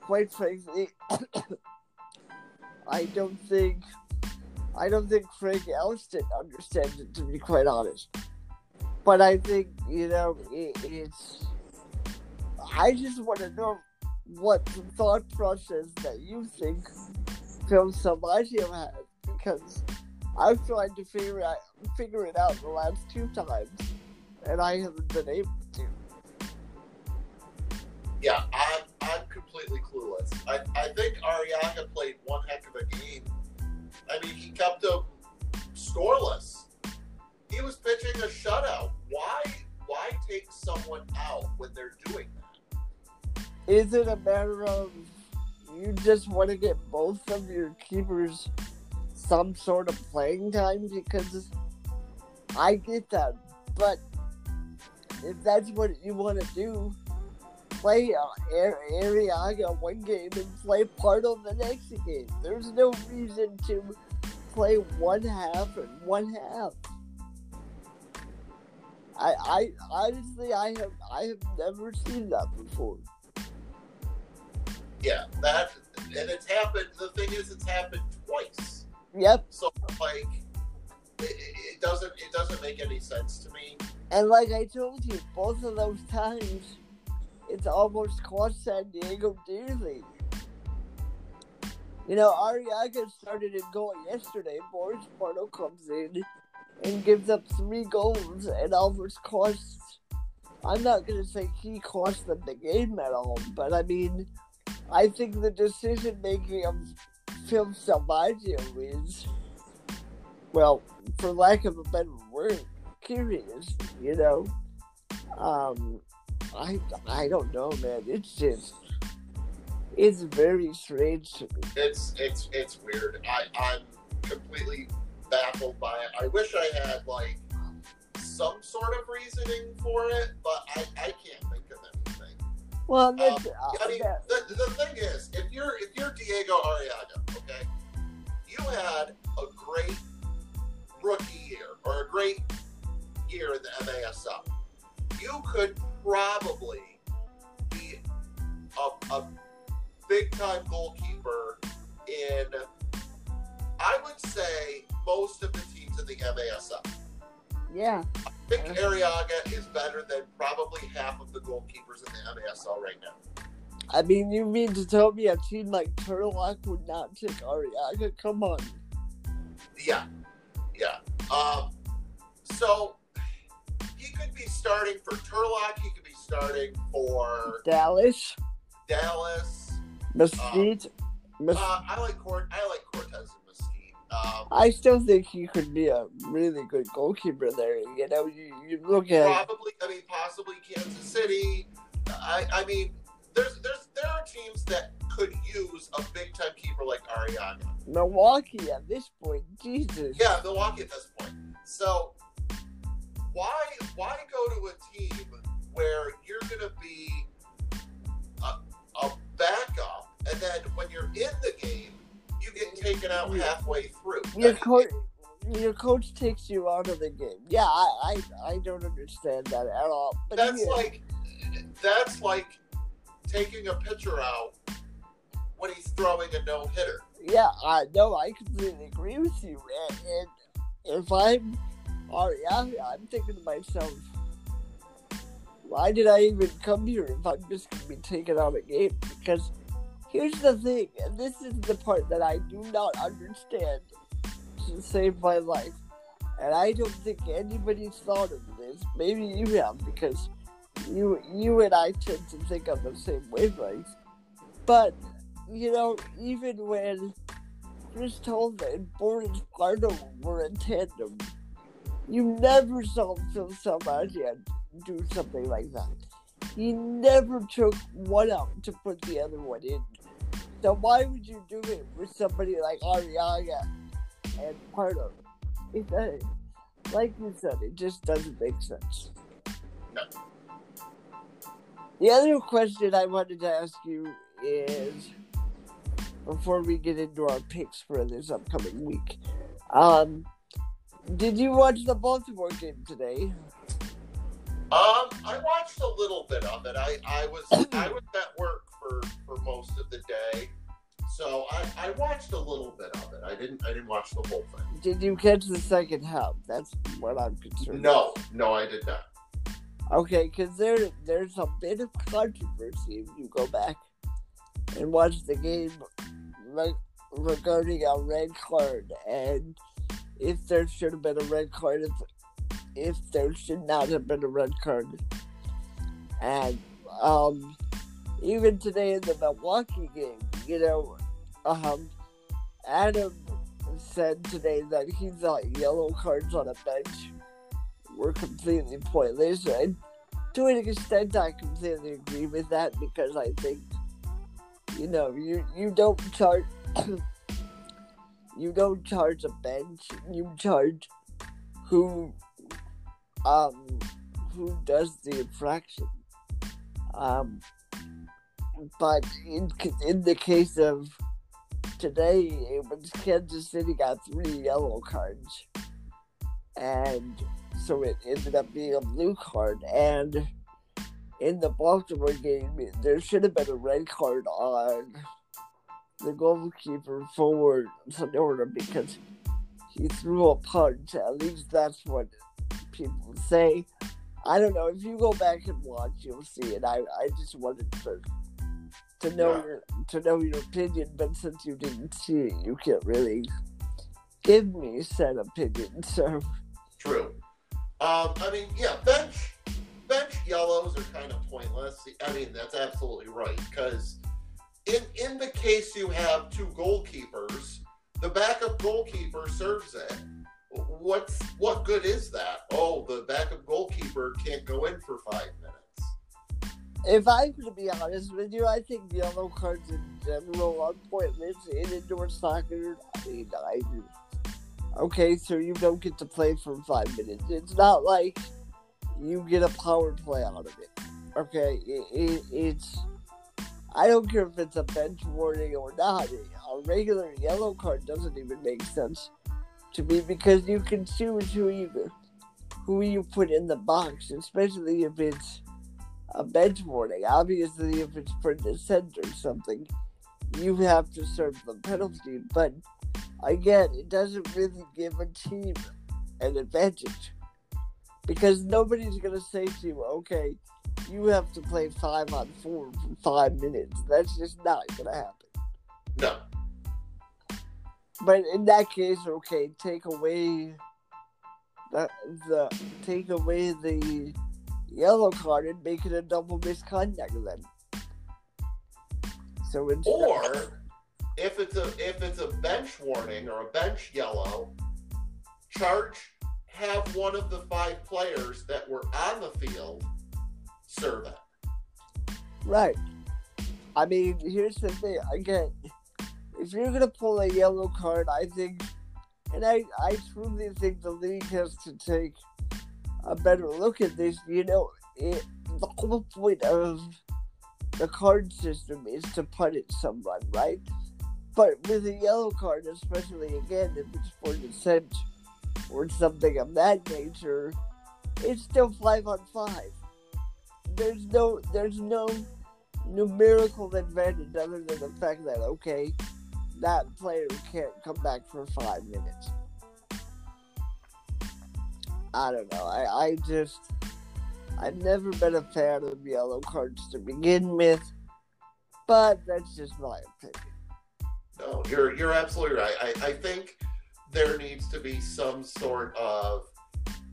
quite frankly, I don't think I don't think Frank Elston understands it. To be quite honest, but I think you know it, it's. I just want to know what the thought process that you think Phil Salvagio has because I've tried to figure out figure it out the last two times and I haven't been able to. Yeah, I'm I'm completely clueless. I, I think Arriaga played one heck of a game. I mean, he kept them scoreless. He was pitching a shutout. Why why take someone out when they're doing that? Is it a matter of you just want to get both of your keepers some sort of playing time? Because I get that, but if that's what you want to do, play uh, Ar- Arriaga one game and play part of the next game. There's no reason to play one half and one half. I, I honestly I have I have never seen that before. Yeah, that and it's happened. The thing is, it's happened twice. Yep, So like, it, it doesn't it doesn't make any sense to me. and like I told you, both of those times, it's almost cost San Diego dearly. You know, Arriaga started in goal yesterday. Boris Pardo comes in and gives up three goals and almost costs. I'm not gonna say he cost them the game at all, but I mean, I think the decision making of Phil Salvagio is, well, for lack of a better word, curious. You know, um, I I don't know, man. It's just it's very strange to me. It's it's it's weird. I I'm completely baffled by it. I wish I had like some sort of reasoning for it, but I I can't think of anything. Well, Um, uh, I mean, the, the thing is, if you're if you're Diego Arriaga, okay, you had a great rookie year or a great year in the MASL. You could probably be a, a big time goalkeeper in, I would say, most of the teams in the MASL. Yeah, I think Arriaga is better than probably half of the goalkeepers in the MASL right now. I mean, you mean to tell me a team like Turlock would not take Arriaga? Come on. Yeah, yeah. Um, so he could be starting for Turlock. He could be starting for Dallas, Dallas. Mesquite. Mes- Uh, I like Cort. I like Cortez. Um, I still think he could be a really good goalkeeper there. You know, you, you look at probably. I mean, possibly Kansas City. I. I mean, there's there's there are teams that could use a big time keeper like Arriaga. Milwaukee at this point. Jesus. Yeah, Milwaukee at this point. So why why go to a team where you're going to be a, a backup, and then when you're in the game, you get taken out halfway through? Your coach, your coach takes you out of the game. Yeah, I, I, I don't understand that at all. But that's yeah, like that's like taking a pitcher out when he's throwing a no hitter. yeah, I know. I completely agree with you. And, and if I'm oh, Arriaga, I'm thinking to myself, why did I even come here if I'm just going to be taken out of the game? Because here's the thing, this is the part that I do not understand to save my life. And I don't think anybody's thought of this. Maybe you have, because you you and I tend to think on the same wavelengths. But, you know, even when Chris Tolman and Boris Pardo were in tandem, you never saw Phil Salvador do something like that. He never took one out to put the other one in. So why would you do it with somebody like Arriaga and Pardo? It, like you said, it just doesn't make sense. No. The other question I wanted to ask you is before we get into our picks for this upcoming week. Um, did you watch the Baltimore game today? Um, I watched a little bit of it. I, I was I was at work for, for most of the day, so I, I watched a little bit of it. I didn't I didn't watch the whole thing. Did you catch the second half? That's what I'm concerned. No, no, I did not. Okay, because there there's a bit of controversy if you go back and watch the game re- regarding a red card and if there should have been a red card, if if there should not have been a red card, and um, even today in the Milwaukee game, you know, um, Adam said today that he thought yellow cards on a bench were completely pointless. And to an extent, I completely agree with that because I think, you know, you, you don't charge. you don't charge a bench. You charge who, um, who does the infraction. Um, but in in the case of today, it was Kansas City got three yellow cards, and so it ended up being a blue card. And in the Baltimore game, there should have been a red card on the goalkeeper forward Sonora because he threw a punch. At least that's what people say. I don't know. If you go back and watch, you'll see it. I, I just wanted to to know Yeah. your to know your opinion, but since you didn't see it, you can't really give me said opinion. So True. Um, I mean, yeah, bench bench yellows are kind of pointless. I mean, that's absolutely right because in in the case you have two goalkeepers, the backup goalkeeper serves it. What's what good is that? Oh, the backup goalkeeper can't go in for five minutes. If I'm going to be honest with you, I think yellow cards in general are pointless in indoor soccer. I mean, I do. Okay, so you don't get to play for five minutes. It's not like you get a power play out of it. Okay, it, it, it's. I don't care if it's a bench warning or not. A regular yellow card doesn't even make sense to me because you can choose who you who you put in the box, especially if it's a bench warning. Obviously, if it's for dissent or something, you have to serve the penalty. But again, it doesn't really give a team an advantage because nobody's going to say to you, okay, you have to play five on four for five minutes. That's just not going to happen. No. But in that case, okay, take away the, the take away the yellow card and make it a double misconduct then. So instead, Or if it's a if it's a bench warning or a bench yellow, charge have one of the five players that were on the field serve it. Right. I mean, here's the thing. Again, if you're gonna pull a yellow card, I think, and I, I truly think the league has to take a better look at this. You know, it, the whole point of the card system is to punish someone, right? But with a yellow card, especially again if it's for dissent or something of that nature, it's still five on five. There's no there's no numerical advantage other than the fact that okay, that player can't come back for five minutes. I don't know. I, I just I've never been a fan of yellow cards to begin with, but that's just my opinion. No, you're you're absolutely right. I, I think there needs to be some sort of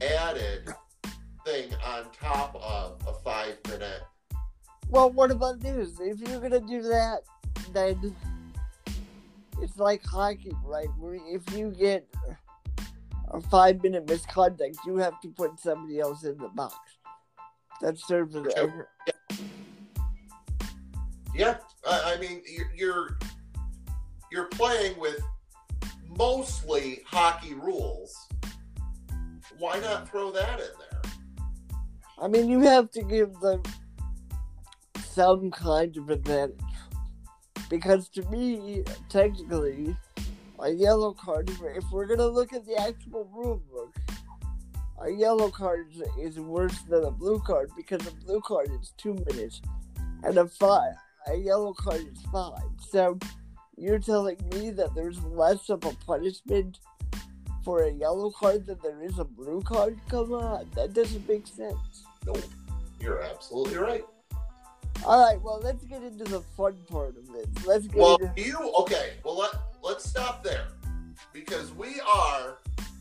added thing on top of a five minute. Well, what about this? If you're gonna do that, then it's like hockey, right? If you get a five minute misconduct, you have to put somebody else in the box. That serves as Sure. Yeah, I, I mean you're, you're you're playing with mostly hockey rules. Why not throw that in there? I mean, you have to give them some kind of advantage. Because to me, technically, a yellow card, if we're going to look at the actual rule book, a yellow card is worse than a blue card because a blue card is two minutes and a five, a yellow card is five. So you're telling me that there's less of a punishment for a yellow card than there is a blue card? Come on, that doesn't make sense. Nope, you're absolutely right. All right, well, let's get into the fun part of it. Let's get Well, into. you okay? Well, let let's stop there because we are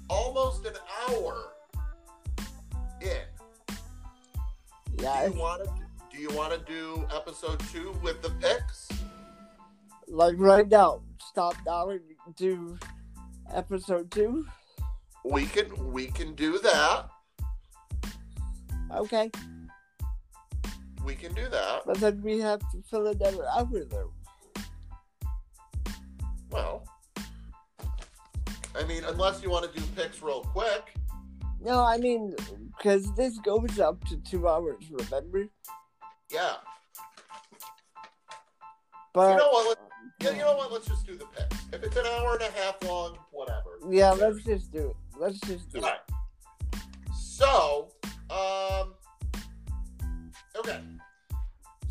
almost an hour in. Yeah, Do you want to? Do you want to do episode two with the picks? like right now. Stop now and do episode two. We can we can do that. Okay, We can do that. but then we have to fill another hour though. Well, I mean, unless you want to do picks real quick. No, I mean, because this goes up to two hours, remember? Yeah. But You know what? Yeah, you know what? Let's just do the picks. If it's an hour and a half long, whatever. yeah, let's just do it. Let's just do All it. right. So, um, okay.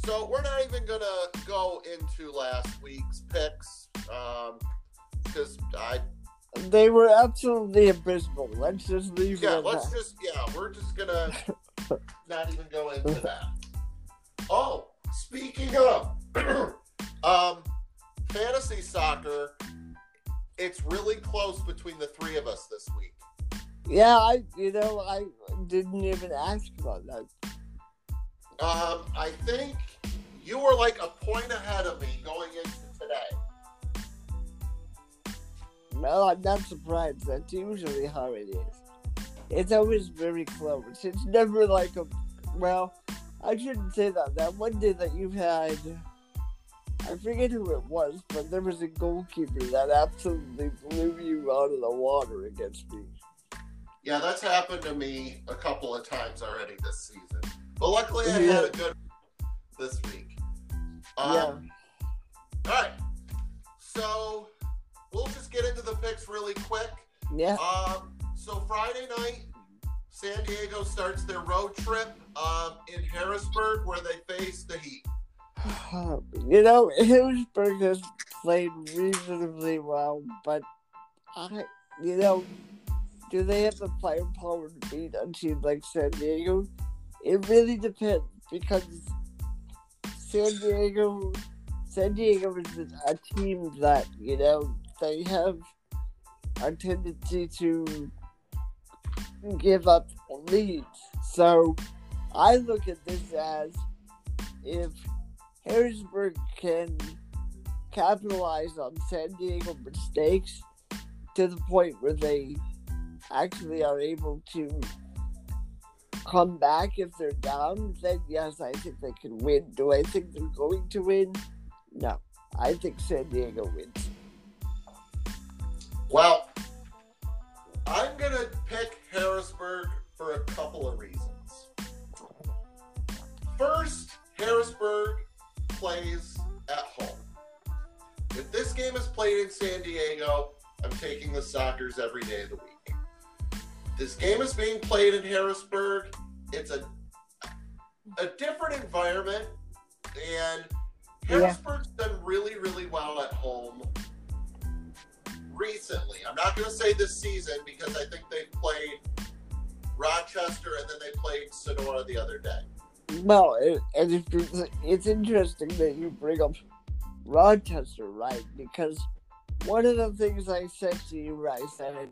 So we're not even gonna go into last week's picks, um, because I They were absolutely abysmal. Let's just leave yeah, let's that. just yeah, we're just gonna not even go into that. Oh, speaking of, um, fantasy soccer, it's really close between the three of us this week. Yeah, I, you know, I didn't even ask about that. Um, I think you were like a point ahead of me going into today. Well, I'm not surprised. That's usually how it is. It's always very close. It's never like a. Well, I shouldn't say that. That one day that you had. I forget who it was, but there was a goalkeeper that absolutely blew you out of the water against me. Yeah, that's happened to me a couple of times already this season. But luckily, I had a good this week. Um, yeah. All right. So we'll just get into the picks really quick. Yeah. Um, so Friday night, San Diego starts their road trip um, in Harrisburg, where they face the Heat. You know, Harrisburg has played reasonably well, but I, you know, do they have the firepower to beat a team like San Diego? It really depends because San Diego, San Diego is a team that you know they have a tendency to give up leads. So I look at this as if Harrisburg can capitalize on San Diego mistakes to the point where they actually are able to come back if they're down, then yes, I think they can win. Do I think they're going to win? No. I think San Diego wins. Well, I'm going to pick Harrisburg for a couple of reasons. First, Harrisburg plays at home. If this game is played in San Diego, I'm taking the Sockers every day of the week. This game is being played in Harrisburg. It's a a different environment, and Harrisburg's yeah. done really, really well at home recently. I'm not going to say this season because I think they've played Rochester and then they played Sonora the other day. Well, it, and it's interesting that you bring up Rochester, right? Because one of the things I said to you, I said,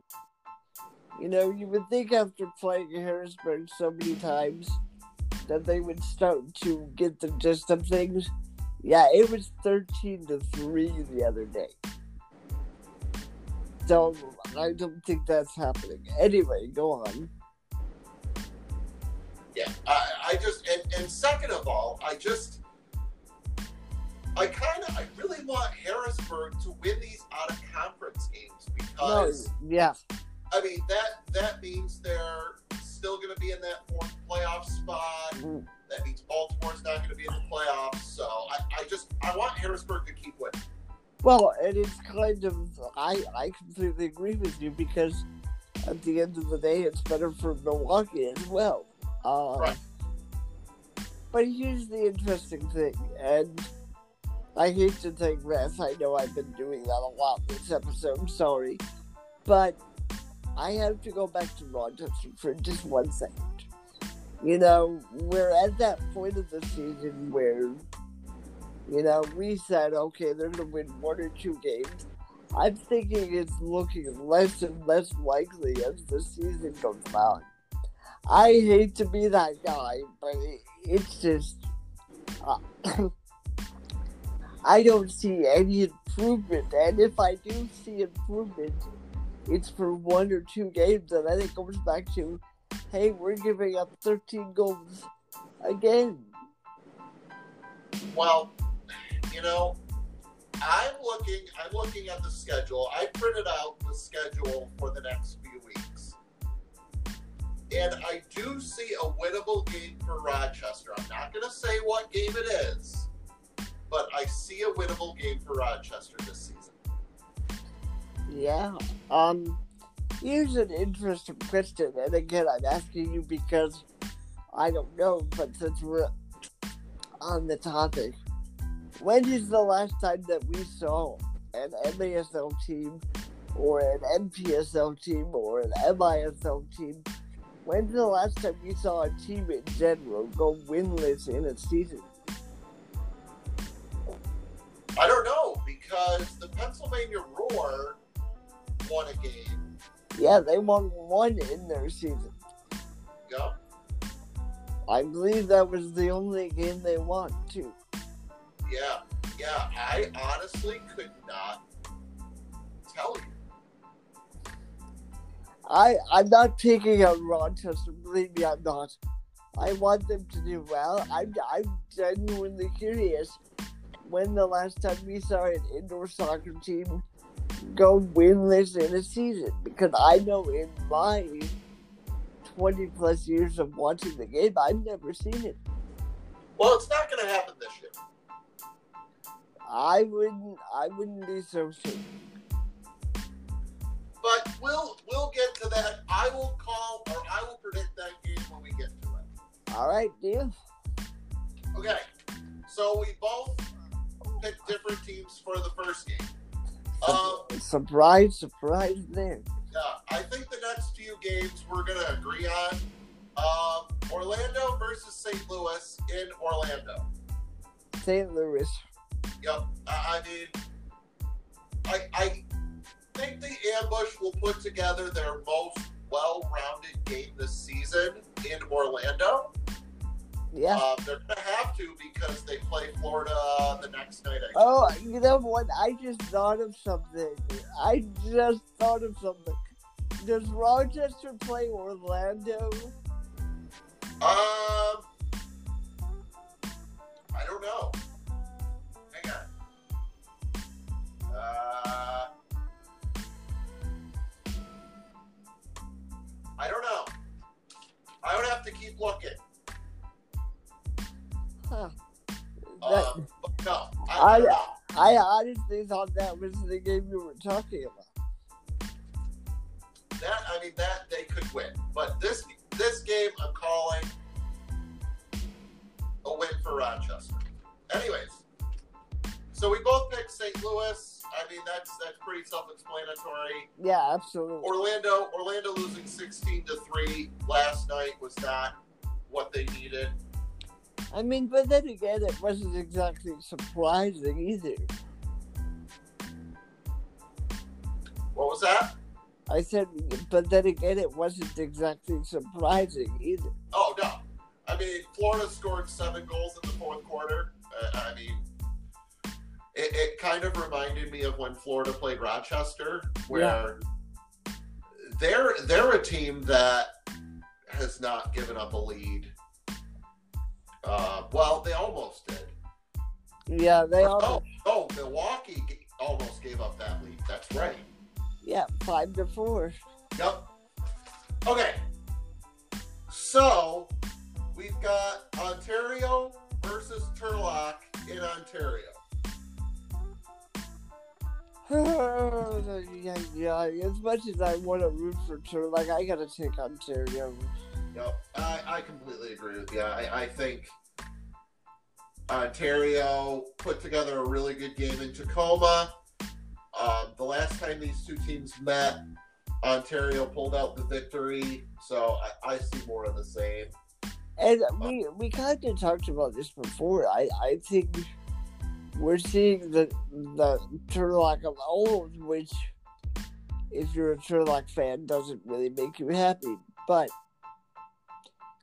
you know, you would think after playing Harrisburg so many times that they would start to get the gist of things. Yeah, it was 13 to 3 the other day. So I don't think that's happening. Anyway, go on. Yeah, I, I just and, and second of all, I just I kind of I really want Harrisburg to win these out of conference games because no, yeah, I mean that that means they're still going to be in that fourth playoff spot. Mm. That means Baltimore's not going to be in the playoffs. So I, I just I want Harrisburg to keep winning. Well, and it's kind of I I completely agree with you because at the end of the day, it's better for Milwaukee as well. Uh, right. But here's the interesting thing, and I hate to take risks. I know I've been doing that a lot this episode. I'm sorry, but I have to go back to Rochester for just one second. You know, we're at that point of the season where, you know, we said, okay, they're going to win one or two games. I'm thinking it's looking less and less likely as the season goes on. I hate to be that guy, but it, it's just. Uh, I don't see any improvement, and if I do see improvement, it's for one or two games, and then it goes back to, hey, we're giving up 13 goals again. Well, you know, I'm looking. I'm looking at the schedule. I printed out the schedule for the next few weeks, and I do see a winnable game for Rochester. I'm not going to say what game it is, but I see a winnable game for Rochester this season. Yeah. Um, here's an interesting question, and again, I'm asking you because I don't know, but since we're on the topic, when is the last time that we saw an MASL team or an MPSL team or an MISL team? When's the last time we saw a team in general go winless in a season? I don't know because the Pennsylvania Roar won a game. Yeah, they won one in their season. Yeah. I believe that was the only game they won too. Yeah, yeah. I honestly could not tell you. I I'm not picking on Rochester. Believe me, I'm not. I want them to do well. I'm I'm genuinely curious. When the last time we saw an indoor soccer team go winless in a season because I know in my 20 plus years of watching the game, I've never seen it. Well, it's not going to happen this year. I wouldn't. I wouldn't be so sure. But we'll we'll get to that. I will call or I will predict that game when we get to it. All right, deal. Okay, so we both picked different teams for the first game. Um, surprise, surprise there. Yeah, I think the next few games we're going to agree on. Um, Orlando versus St. Louis in Orlando. St. Louis. Yep. I, I mean, I, I think the ambush will put together their most well-rounded game this season in Orlando. Yeah. Uh, they're gonna have to because they play Florida the next night. I Oh, you know what? I just thought of something. I just thought of something. Does Rochester play Orlando? Um, I don't know. I don't know. I would have to keep looking. Huh. That, Um, but no, I, I- I. I honestly thought that was the game you were talking about. That I mean that they could win, but this this game I'm calling a win for Rochester. Anyways, so we both picked St. Louis. I mean that's that's pretty self-explanatory. Yeah, absolutely. Orlando Orlando losing 16 to three last night was not what they needed. I mean, but then again, it wasn't exactly surprising either. What was that? I said, but then again, it wasn't exactly surprising either. Oh no! I mean, Florida scored seven goals in the fourth quarter. Uh, I mean, it, it kind of reminded me of when Florida played Rochester, where they're they're a team that has not given up a lead. Uh, well, they almost did. Yeah, they all. Oh, oh, Milwaukee g- almost gave up that lead. That's right. Yeah, five to four. Yep. Okay. So we've got Ontario versus Turlock in Ontario. Yeah, yeah, as much as I want to root for Tur, like I gotta take Ontario. Yep. I, I completely agree with you. I, I think Ontario put together a really good game in Tacoma. Um, the last time these two teams met, Ontario pulled out the victory. So I, I see more of the same. And we we kind of talked about this before. I I think we're seeing the the Turlock of old, which if you're a Turlock fan doesn't really make you happy. But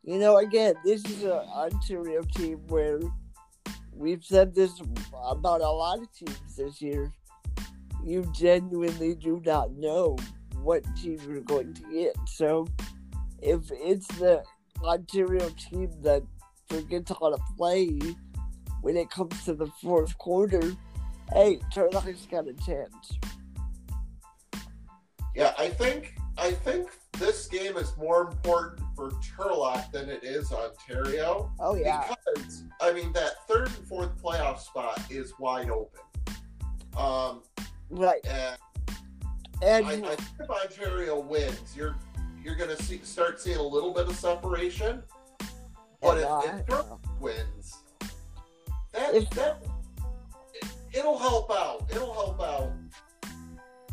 you know, again, this is an Ontario team where we've said this about a lot of teams this year. You genuinely do not know what team you're going to get. So if it's the Ontario team that forgets how to play when it comes to the fourth quarter, hey, Turlock's got a chance. Yeah, I think I think this game is more important for Turlock than it is Ontario. Oh yeah, Because I mean that third and fourth playoff spot is wide open. Um, right. and And I, I think if Ontario wins, you're you're gonna see start seeing a little bit of separation. But if, if Turlock wins, that If- that it, it'll help out. It'll help out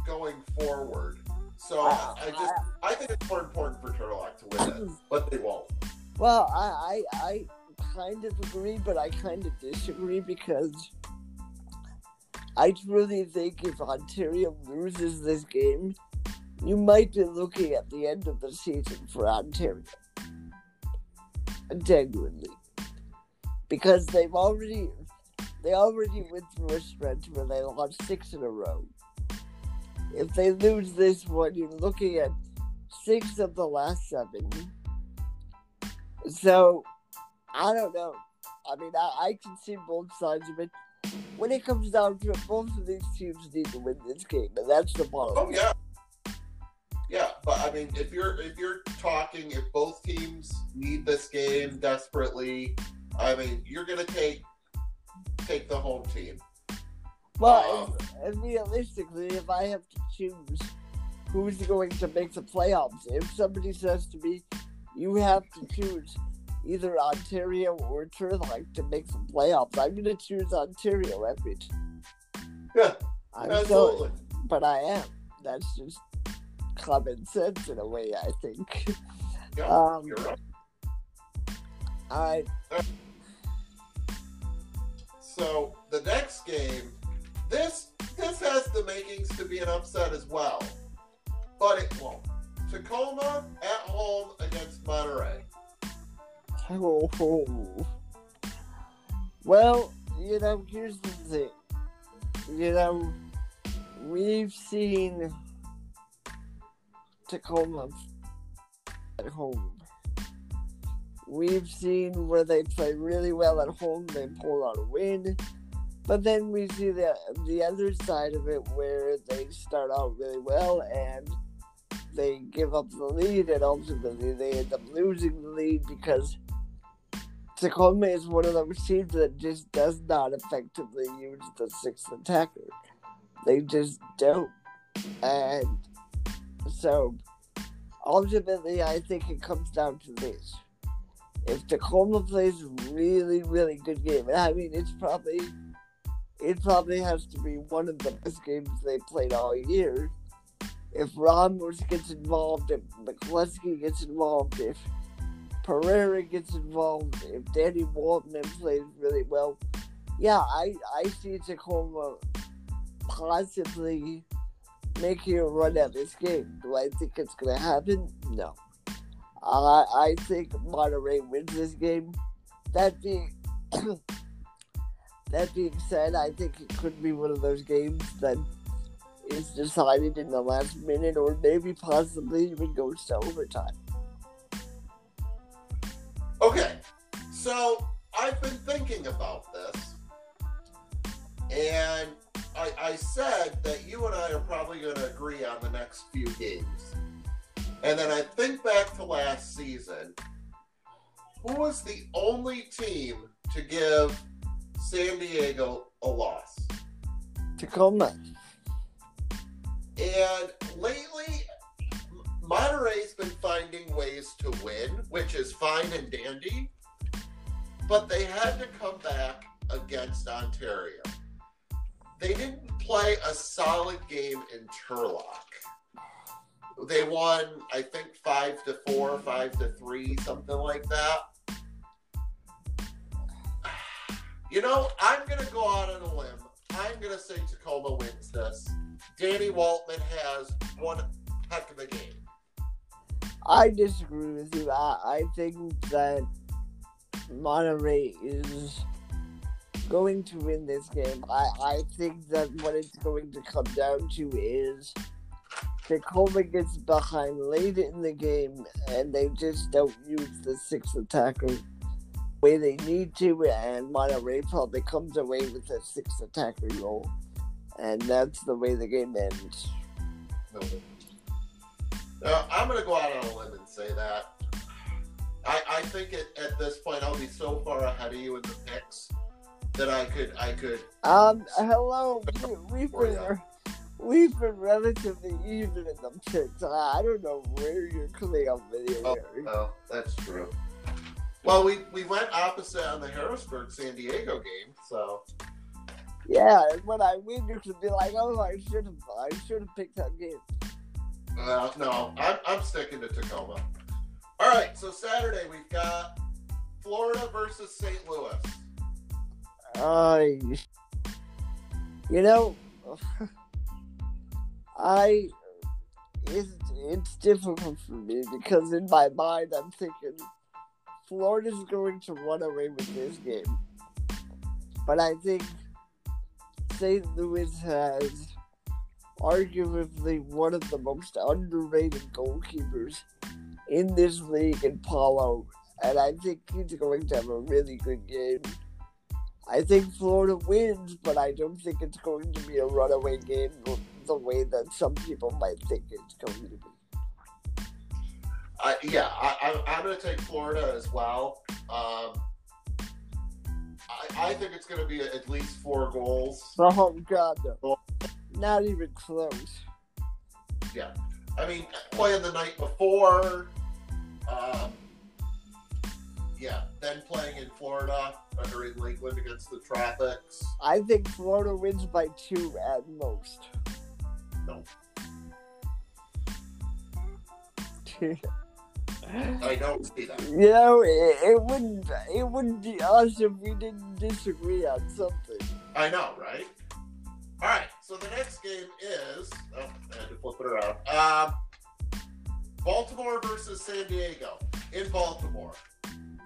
going forward. So I- I, I just ah. I think it's more important for Turlock to win it, but they won't. well, I, I I kind of agree, but I kind of disagree because I truly think if Ontario loses this game, you might be looking at the end of the season for Ontario. Genuinely. Because they've already they already went through a stretch where they lost six in a row. If they lose this one, you're looking at six of the last seven. So I don't know. I mean, I, I can see both sides of it. When it comes down to it, both of these teams need to win this game, and that's the bottom. Oh yeah, yeah. But I mean, if you're if you're talking, if both teams need this game desperately, I mean, you're gonna take take the home team. Well, and realistically, if I have to choose who's going to make the playoffs, if somebody says to me, you have to choose either Ontario or Turlock to make the playoffs, I'm going to choose Ontario every time. Yeah, I'm absolutely. sorry, but I am. That's just common sense in a way, I think. Yeah, Um, you're right. All right. So the next game, this this has the makings to be an upset as well, but it won't. Tacoma at home against Monterrey. Oh, Well, you know, here's the thing. You know, we've seen Tacoma at home. We've seen where they play really well at home, they pull out a win. But then we see the the other side of it where they start out really well and they give up the lead and ultimately they end up losing the lead because Tacoma is one of those teams that just does not effectively use the sixth attacker. They just don't. And so ultimately I think it comes down to this. If Tacoma plays really, really good game, I mean it's probably it probably has to be one of the best games they played all year. If Ramos gets involved, if McCluskey gets involved, if Pereira gets involved, if Danny Waltman plays really well, yeah, I, I see Tacoma possibly making a run at this game. Do I think it's going to happen? No. Uh, I think Monterrey wins this game. That being that being said, I think it could be one of those games that is decided in the last minute, or maybe possibly even goes to overtime. Okay, so I've been thinking about this, and I, I said that you and I are probably going to agree on the next few games. And then I think back to last season. Who was the only team to give San Diego a loss? Tacoma. And lately, Monterrey's been finding ways to win, which is fine and dandy. But they had to come back against Ontario. They didn't play a solid game in Turlock. They won, I think, five to four, five to three, something like that. You know, I'm going to go out on a limb. I'm going to say Tacoma wins this. Danny Waltman has one heck of a game. I disagree with you. I, I think that Monterrey is going to win this game. I, I think that what it's going to come down to is Tacoma gets behind late in the game and they just don't use the six attacker way they need to, and Monterrey probably comes away with a six attacker goal. And that's the way the game ends. Uh, I'm going to go out on a limb and say that. I, I think it, at this point I'll be so far ahead of you in the picks that I could I could. Um, hello. Been we've been relatively even in the picks. I don't know where you're coming up with your. Oh, oh, that's true. Well, we, we went opposite on the Harrisburg San Diego game, so. Yeah, and when I win, you should be like, "Oh, I should have, I should have picked that game." Uh, no, I'm, I'm sticking to Tacoma. All right, so Saturday we've got Florida versus St. Louis. I, you know, I it's it's difficult for me because in my mind I'm thinking Florida's going to run away with this game. But I think St. Louis has arguably one of the most underrated goalkeepers in this league in Paulo. And I think he's going to have a really good game. I think Florida wins, but I don't think it's going to be a runaway game the way that some people might think it's going to be. I, yeah, I, am going to take Florida as well. Um, I, I, think it's going to be at least four goals. Oh God, no. not even close. Yeah, I mean, playing the night before. Um, yeah, then playing in Florida under Lakeland against the Tropics. I think Florida wins by two at most. No. I don't see that. You know, it, it, wouldn't it wouldn't be us if we didn't disagree on something. I know, right? All right. So the next game is oh, I had to flip it around. Um, Baltimore versus San Diego in Baltimore.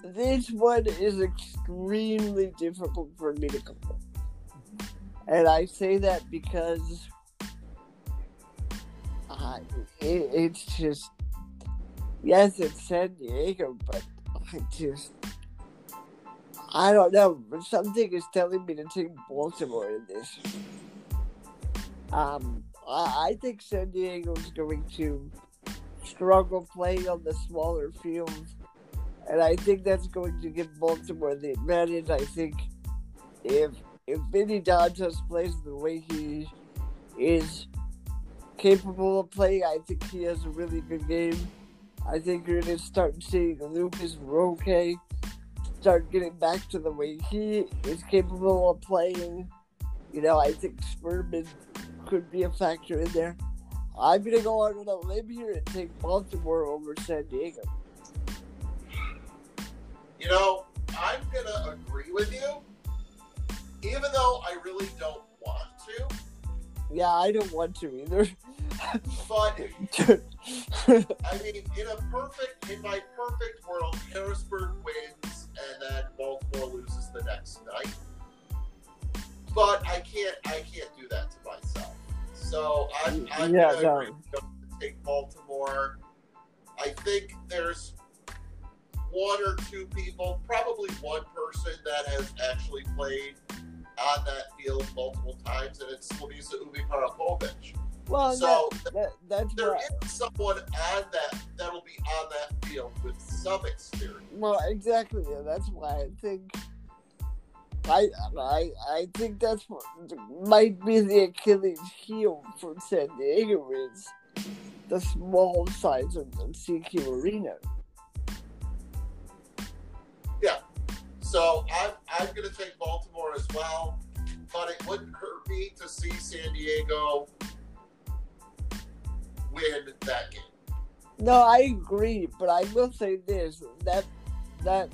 this one is extremely difficult for me to call. And I say that because it, it's just, yes, it's San Diego, but I just, I don't know. But something is telling me to take Baltimore in this. Um, I, I think San Diego is going to struggle playing on the smaller fields, and I think that's going to give Baltimore the advantage. I think if if Vinny Dantas plays the way he is capable of playing, I think he has a really good game. I think you're going to start seeing Lucas Roque start getting back to the way he is capable of playing. You know, I think Spurman could be a factor in there. I'm going to go out on a limb here and take Baltimore over San Diego. You know, I'm going to agree with you, even though I really don't want to. Yeah, I don't want to either. But I mean, in a perfect, in my perfect world, Harrisburg wins and then Baltimore loses the next night. But I can't, I can't do that to myself. So I'm, I'm Yeah, gonna no. take Baltimore. I think there's one or two people, probably one person that has actually played on that field multiple times, and it's Slavisa Ubi Parapovic. Well, So that, that, that's there right. is someone on that that'll be on that field with some experience. Well, exactly. Yeah, that's why I think. I I I think that's what might be the Achilles heel for San Diego is the small size of the SECU Arena. Yeah. So I'm I'm gonna take Baltimore as well, but it wouldn't hurt me to see San Diego win that game. No, I agree, but I will say this: that that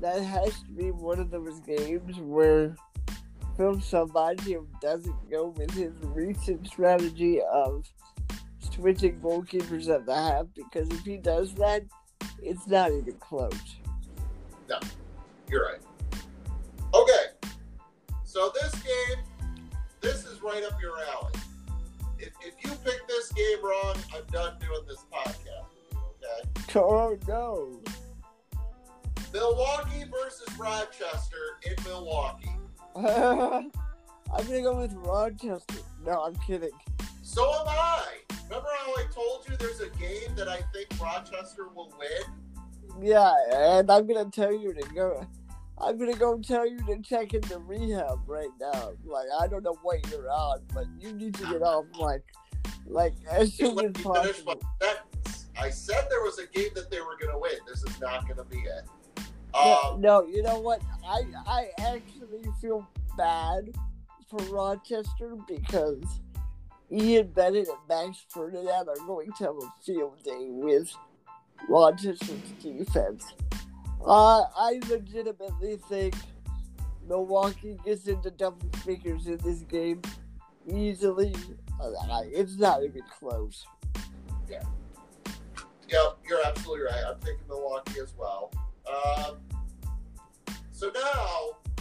that has to be one of those games where Phil Salvagio doesn't go with his recent strategy of switching goalkeepers at the half, because if he does that, it's not even close. No, you're right. Okay, so this game, this is right up your alley. If, if you pick this game wrong, I'm done doing this podcast. with you, Okay. Oh no! Milwaukee versus Rochester in Milwaukee. I'm gonna go with Rochester. No, I'm kidding. So am I. Remember how I told you there's a game that I think Rochester will win? Yeah, and I'm gonna tell you to go. I'm gonna go tell you to check into rehab right now. Like I don't know what you're on, but you need to get off like, like as soon as possible. I said there was a game that they were going to win. This is not going to be it. No, Um, no, you know what? I I actually feel bad for Rochester because Ian Bennett and Max Ferdinand are going to have a field day with Rochester's defense. Uh, I legitimately think Milwaukee gets into double figures in this game easily. Uh, It's not even close. yeah, Yeah, you're absolutely right. I'm taking Milwaukee as well. Um, so now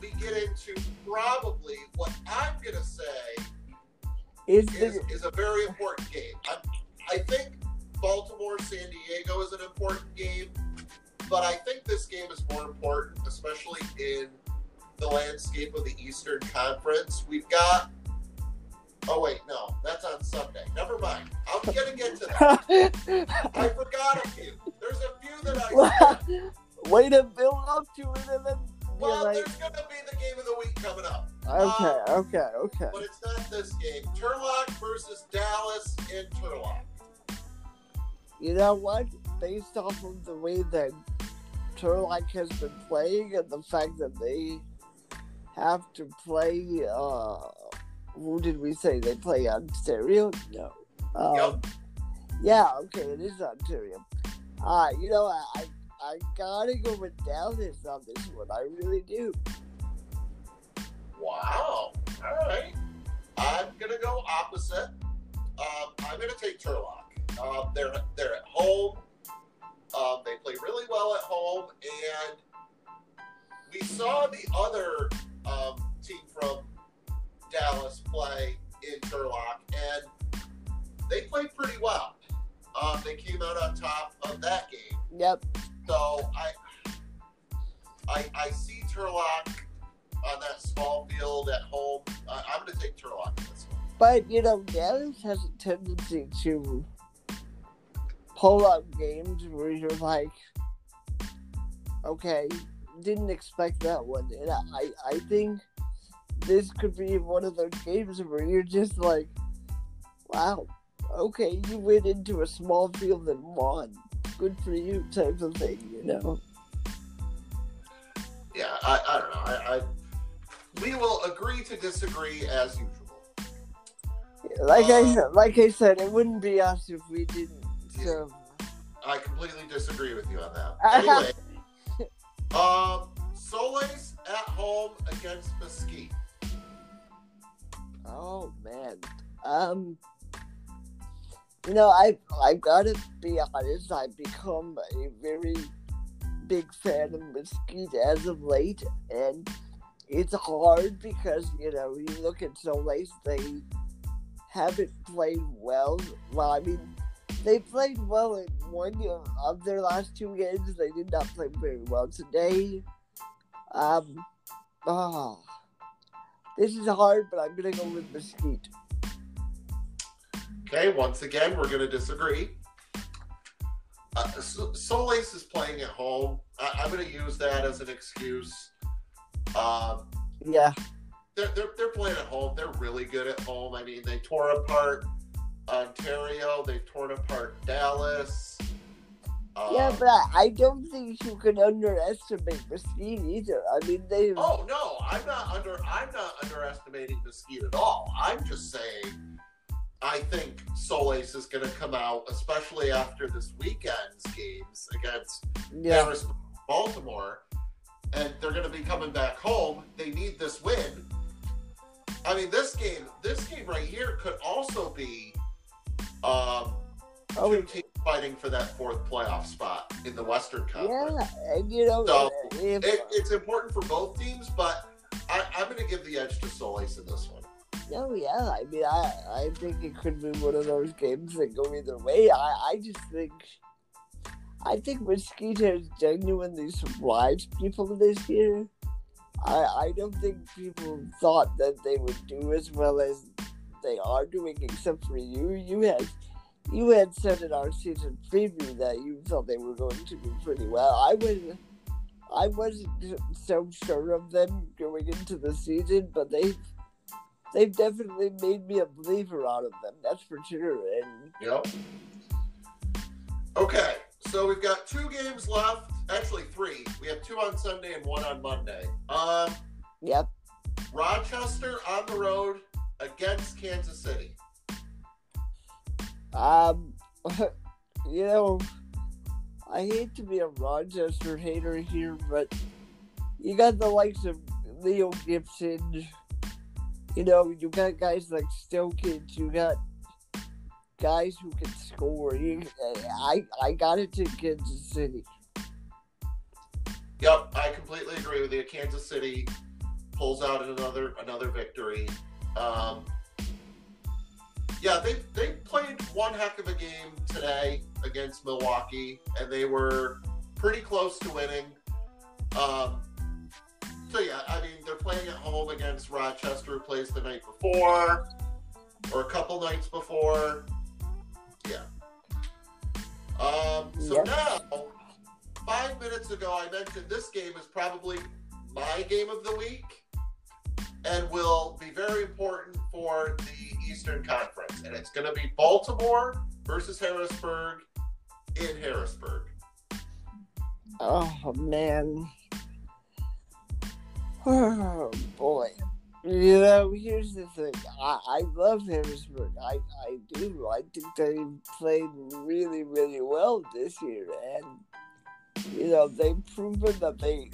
we get into probably what I'm going to say is, the, is a very important game. I, I think Baltimore San Diego is an important game, but I think this game is more important, especially in the landscape of the Eastern Conference. We've got. Oh wait, no, that's on Sunday. Never mind. I'm gonna get to that. I forgot a few. There's a few that I. skipped. Way to build up to it and then Well, like, there's gonna be the game of the week coming up. okay, um, okay, okay. but it's not this game. Turlock versus Dallas in Turlock. You know what? Based off of the way that Turlock has been playing and the fact that they have to play, uh, who did we say they play Ontario? No. Um, Yep. Yeah, okay, it is Ontario. Uh, you know, I, I, I gotta go with Dallas on this one. I really do. Wow. All right. I'm gonna go opposite. Um, I'm gonna take Turlock. Um, they're they're at home. Um, they play really well at home, and we saw the other um, team from Dallas play in Turlock, and they played pretty well. Um, they came out on top of that game. Yep. So I, I, I see Turlock on that small field at home. Uh, I'm going to take Turlock in this one. But you know, Dallas has a tendency to pull out games where you're like, okay, didn't expect that one, and I, I think this could be one of those games where you're just like, wow, okay, you went into a small field and won. Good for you, type of thing, you know. Yeah, I, I don't know. I, I we will agree to disagree as usual. Like I Uh, like I said, it wouldn't be us if we didn't. I completely disagree with you on that. Anyway, um, Solis at home against Mesquite. Oh man. Um you know, I I gotta be honest, I've become a very big fan of Mesquite as of late and it's hard because, you know, you look at Solis, they haven't played well. Well, I mean, they played well in one of their last two games. They did not play very well today. Um, oh, this is hard, but I'm gonna go with Mesquite. Okay, once again, we're going to disagree. Uh, so- Solis is playing at home. I- I'm going to use that as an excuse. Um, Yeah, they're, they're, they're playing at home. They're really good at home. I mean, they tore apart Ontario. They've torn apart Dallas. Um, yeah, but I, don't think you can underestimate Mesquite either. I mean, they. Oh no, I'm not under. I'm not underestimating Mesquite at all. I'm just saying. I think Solis is going to come out, especially after this weekend's games against yeah, Harris, Baltimore, and they're going to be coming back home. They need this win. I mean, this game, this game right here could also be um, oh, two teams fighting for that fourth playoff spot in the Western Conference. yeah, you know, So, if, It, it's important for both teams, but I, I'm going to give the edge to Solis in this one. oh yeah, I mean, I I think it could be one of those games that go either way. I I just think. I think Mesquite has genuinely surprised people this year. I I don't think people thought that they would do as well as they are doing, except for you. You had you had said in our season preview that you thought they were going to do pretty well. I was I wasn't so sure of them going into the season, but they've they've definitely made me a believer out of them. That's for sure. And Yep. Okay, so we've got two games left. Actually, three. We have two on Sunday and one on Monday. Um, yep, Rochester on the road against Kansas City. um, you know, I hate to be a Rochester hater here, but you got the likes of Leo Gibson. You know, you got guys like Stokins. You got guys who can score. You, I I got it to Kansas City. Yep, I completely agree with you. Kansas City pulls out another another victory. Um, yeah, they they played one heck of a game today against Milwaukee, and they were pretty close to winning. Um, so yeah, I mean they're playing at home against Rochester, who plays the night before, or a couple nights before. Yeah. Um, so Yep. now five minutes ago, I mentioned this game is probably my game of the week and will be very important for the Eastern Conference. And it's going to be Baltimore versus Harrisburg in Harrisburg. Oh man. Oh boy. You know, here's the thing. I, I love Harrisburg. I, I do. I think they played really, really well this year. And, you know, they've proven that they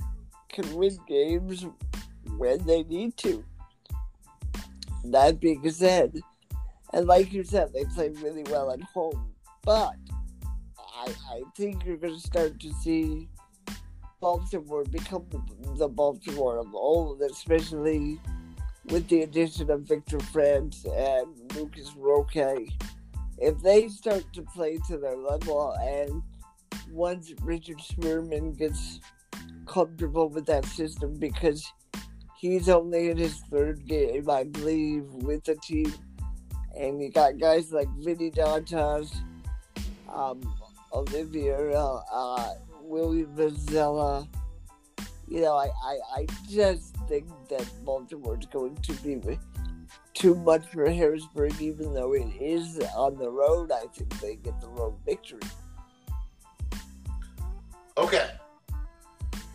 can win games when they need to. That being said, and like you said, they play really well at home. But I, I think you're going to start to see Baltimore become the, Baltimore of old, especially with the addition of Victor France and Lucas Roque. if they start to play to their level and once Richard Sherman gets comfortable with that system because he's only in his third game, I believe, with the team. And you got guys like Vinny Dantas, um, Olivia, uh, uh, William Vanzela. You know, I, I, I just think that Baltimore's going to be too much for Harrisburg, even though it is on the road. I think they get the road victory. Okay.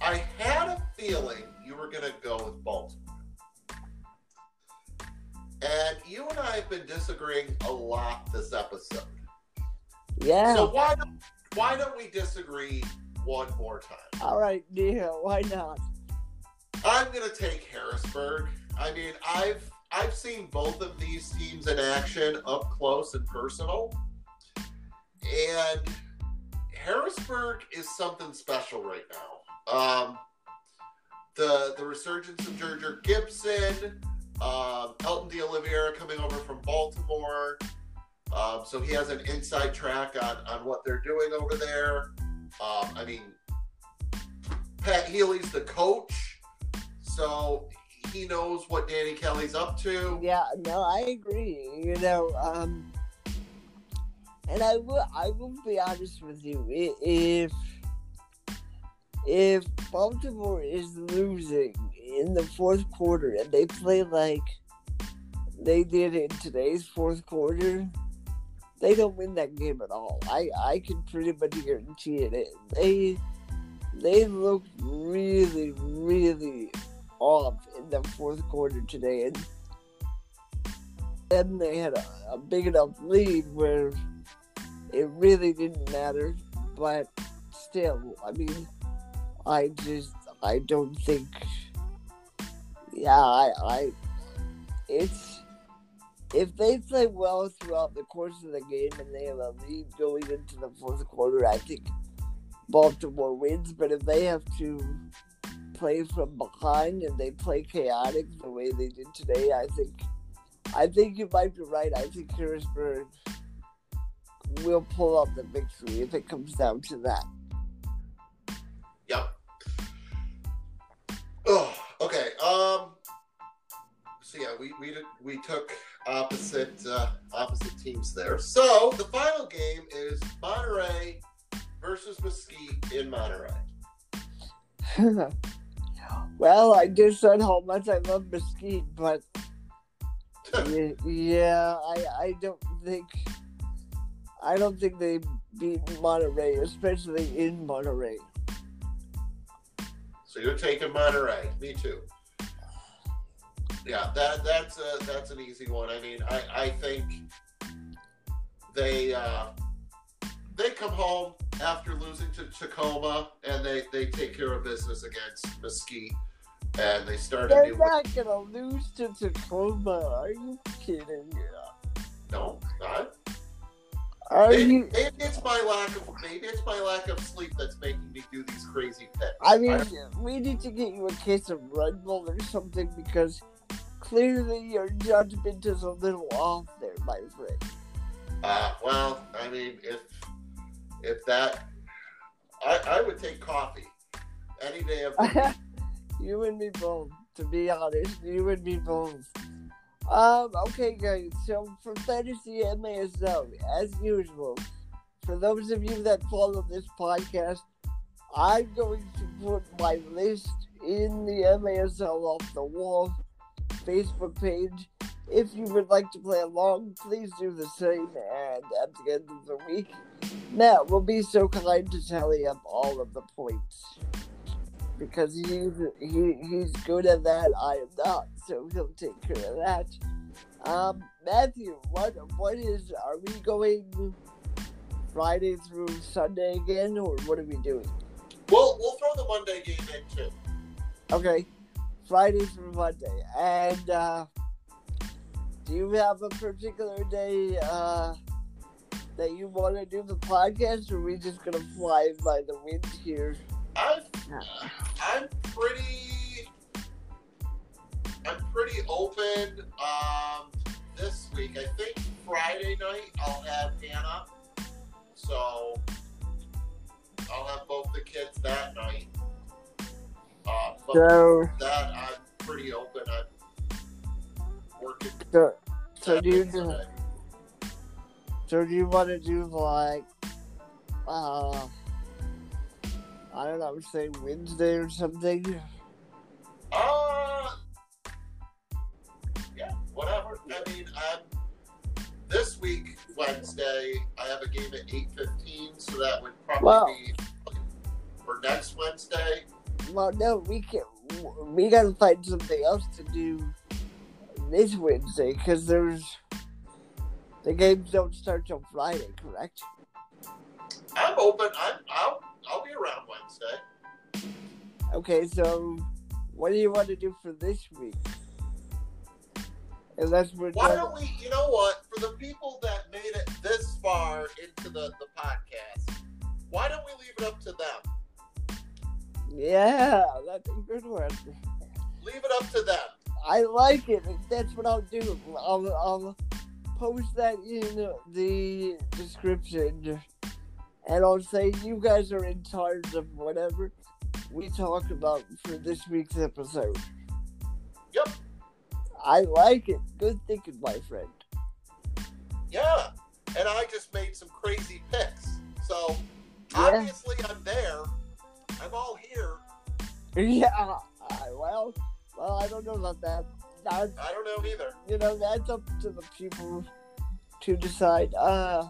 I had a feeling were going to go with Baltimore. And you and I have been disagreeing a lot this episode. Yeah. So why don't, why don't we disagree one more time? All right, Neil, why not? I'm going to take Harrisburg. I mean, I've I've seen both of these teams in action up close and personal. And Harrisburg is something special right now. Um, the the resurgence of Gerger Gibson, um, Elton De Oliveira coming over from Baltimore. Um, so he has an inside track on, on what they're doing over there. Um, I mean, Pat Healy's the coach, so he knows what Danny Kelly's up to. Yeah, no, I agree. You know, um, and I will, I will be honest with you. If if Baltimore is losing in the fourth quarter and they play like they did in today's fourth quarter, they don't win that game at all. I I can pretty much guarantee it. They they look really really off in the fourth quarter today, and then they had a, a big enough lead where it really didn't matter. But still, I mean, I just I don't think. Yeah, I, I it's if they play well throughout the course of the game and they have a lead going into the fourth quarter, I think Baltimore wins. But if they have to play from behind and they play chaotic the way they did today, I think I think you might be right. I think Harrisburg will pull out the victory if it comes down to that. So yeah, we we we took opposite uh, opposite teams there. So the final game is Monterrey versus Mesquite in Monterrey. well, I just said how much I love Mesquite, but yeah, I I don't think I don't think they beat Monterrey, especially in Monterrey. So you're taking Monterrey. Me too. Yeah, that that's a, that's an easy one. I mean, I I think they uh, they come home after losing to Tacoma and they they take care of business against Mesquite and they start They're a new. not gonna lose to Tacoma. Are you kidding? Me? No, not. Are Maybe, you? maybe it's my lack of maybe it's my lack of sleep that's making me do these crazy picks. I mean, we need to get you a case of Red Bull or something because clearly your judgment is a little off there, my friend. Uh, well, I mean, if if that, I I would take coffee any day of the week. you and me both. To be honest, you and me both. Um. Okay, guys. So for fantasy MASL, as usual, for those of you that follow this podcast, I'm going to put my list in the MASL off the wall Facebook page. If you would like to play along, please do the same. And at the end of the week, Matt will be so kind to tally up all of the points because he's he, he's good at that. I am not, so he'll take care of that. Um, Matthew, what what is? Are we going Friday through Sunday again, or what are we doing? We'll we'll throw the Monday game in too. Okay, Friday through Monday, and uh, do you have a particular day uh, that you want to do the podcast, or are we just gonna fly by the wind here? I'm I'm pretty I'm pretty open. Um, this week. I think Friday night I'll have Hannah. So I'll have both the kids that night. Uh, but So, that I'm pretty open. I'm working. so, so do you do, so do you want to do like, uh, I don't know, say Wednesday or something? Uh, yeah, whatever. I mean, I'm this week Wednesday. I have a game at eight fifteen, so that would probably Wow. be for next Wednesday. Well, no, we can. We gotta find something else to do this Wednesday because there's the games don't start till Friday, correct? I'm open. I'm. I'll. I'll be around Wednesday. Okay, so what do you want to do for this week? Unless we're Why don't we? You know what? For the people that made it this far into the the podcast, why don't we leave it up to them? Yeah, that's a good one. Leave it up to them. I like it. That's what I'll do. I'll, I'll post that in the description, and I'll say you guys are in charge of whatever we talk about for this week's episode. Yep. I like it. Good thinking, my friend. Yeah, and I just made some crazy picks. So Yeah. obviously I'm there. I'm all here. Yeah. I- Well, well, I don't know about that. That's, I don't know either. you know, that's up to the people to decide. Uh,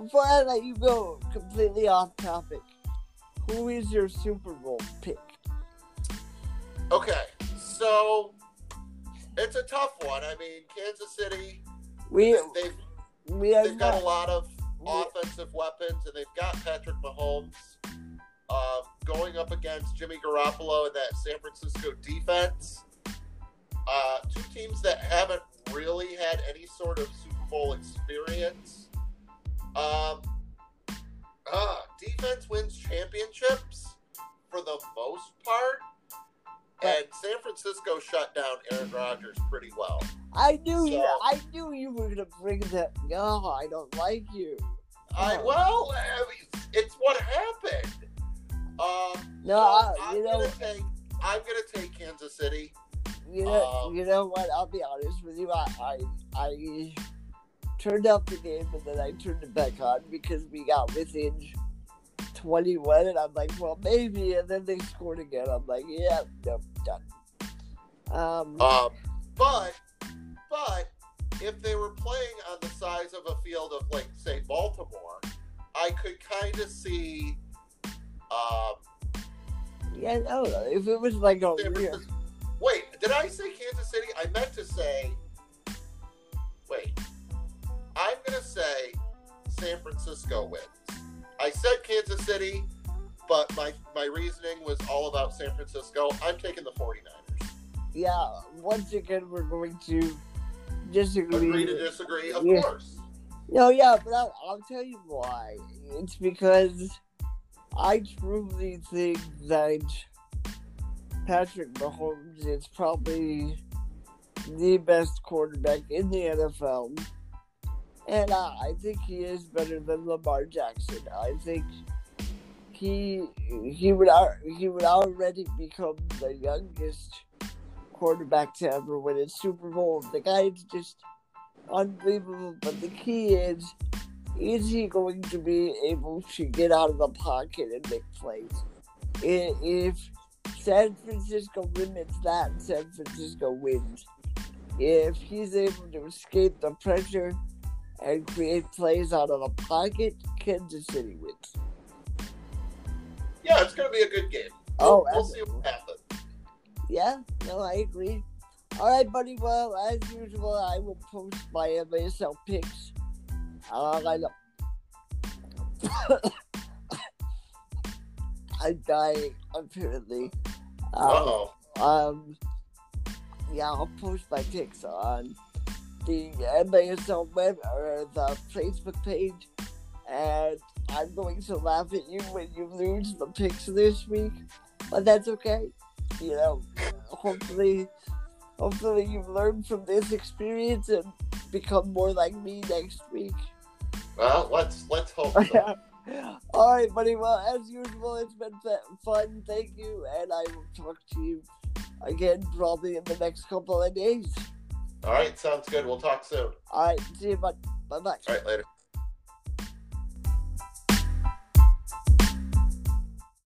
before I let you go, completely off topic, who is your Super Bowl pick? Okay, so it's a tough one. I mean, Kansas City, We they've we have they've got a lot of we- offensive weapons, and they've got Patrick Mahomes uh, going up against Jimmy Garoppolo and that San Francisco defense. Uh, two teams that haven't really had any sort of Super Bowl experience. Um, uh, defense wins championships for the most part, and San Francisco shut down Aaron Rodgers pretty well. I knew you. I knew you were gonna bring that. No, I don't like you. I well, I mean, it's what happened. Um, No, so I- I'm you know- gonna take. I'm gonna take Kansas City. You know, Um, you know what? I'll be honest with you. I, I, I turned off the game and then I turned it back on because we got within 21, and I'm like, well, maybe. And then they scored again. I'm like, yeah, no, done. Um, Um, but but if they were playing on the size of a field of like say Baltimore, I could kind of see. Um, yeah, no, if it was like a real, wait, did I say Kansas City? I meant to say. Wait, I'm gonna say San Francisco wins. I said Kansas City, but my my reasoning was all about San Francisco. I'm taking the 49ers. yeah, once again, we're going to disagree. Agree to disagree, of Yeah. course. No, yeah, but I'll, I'll tell you why. It's because I truly think that Patrick Mahomes is probably the best quarterback in the NFL. And uh, I think he is better than Lamar Jackson. I think he he would he would already become the youngest quarterback to ever win a Super Bowl. The guy is just unbelievable. But the key is, is he going to be able to get out of the pocket and make plays? If San Francisco limits that, San Francisco wins. If he's able to escape the pressure and create plays out of the pocket, Kansas City wins. Yeah, it's going to be a good game. Oh, we'll see what happens. Yeah, no, I agree. All right, buddy. Well, as usual, I will post my MASL picks. I'm dying, apparently. Um, oh. um, yeah, I'll post my picks on the MASL web or the Facebook page, and I'm going to laugh at you when you lose the picks this week, but that's okay. You know, hopefully, hopefully you've learned from this experience and become more like me next week. Well, let's let's hope. So. All right, buddy. Well, as usual, it's been fun. Thank you, and I will talk to you again probably in the next couple of days. All right, sounds good. We'll talk soon. All right, see you, bud. Bye bye. All right, later.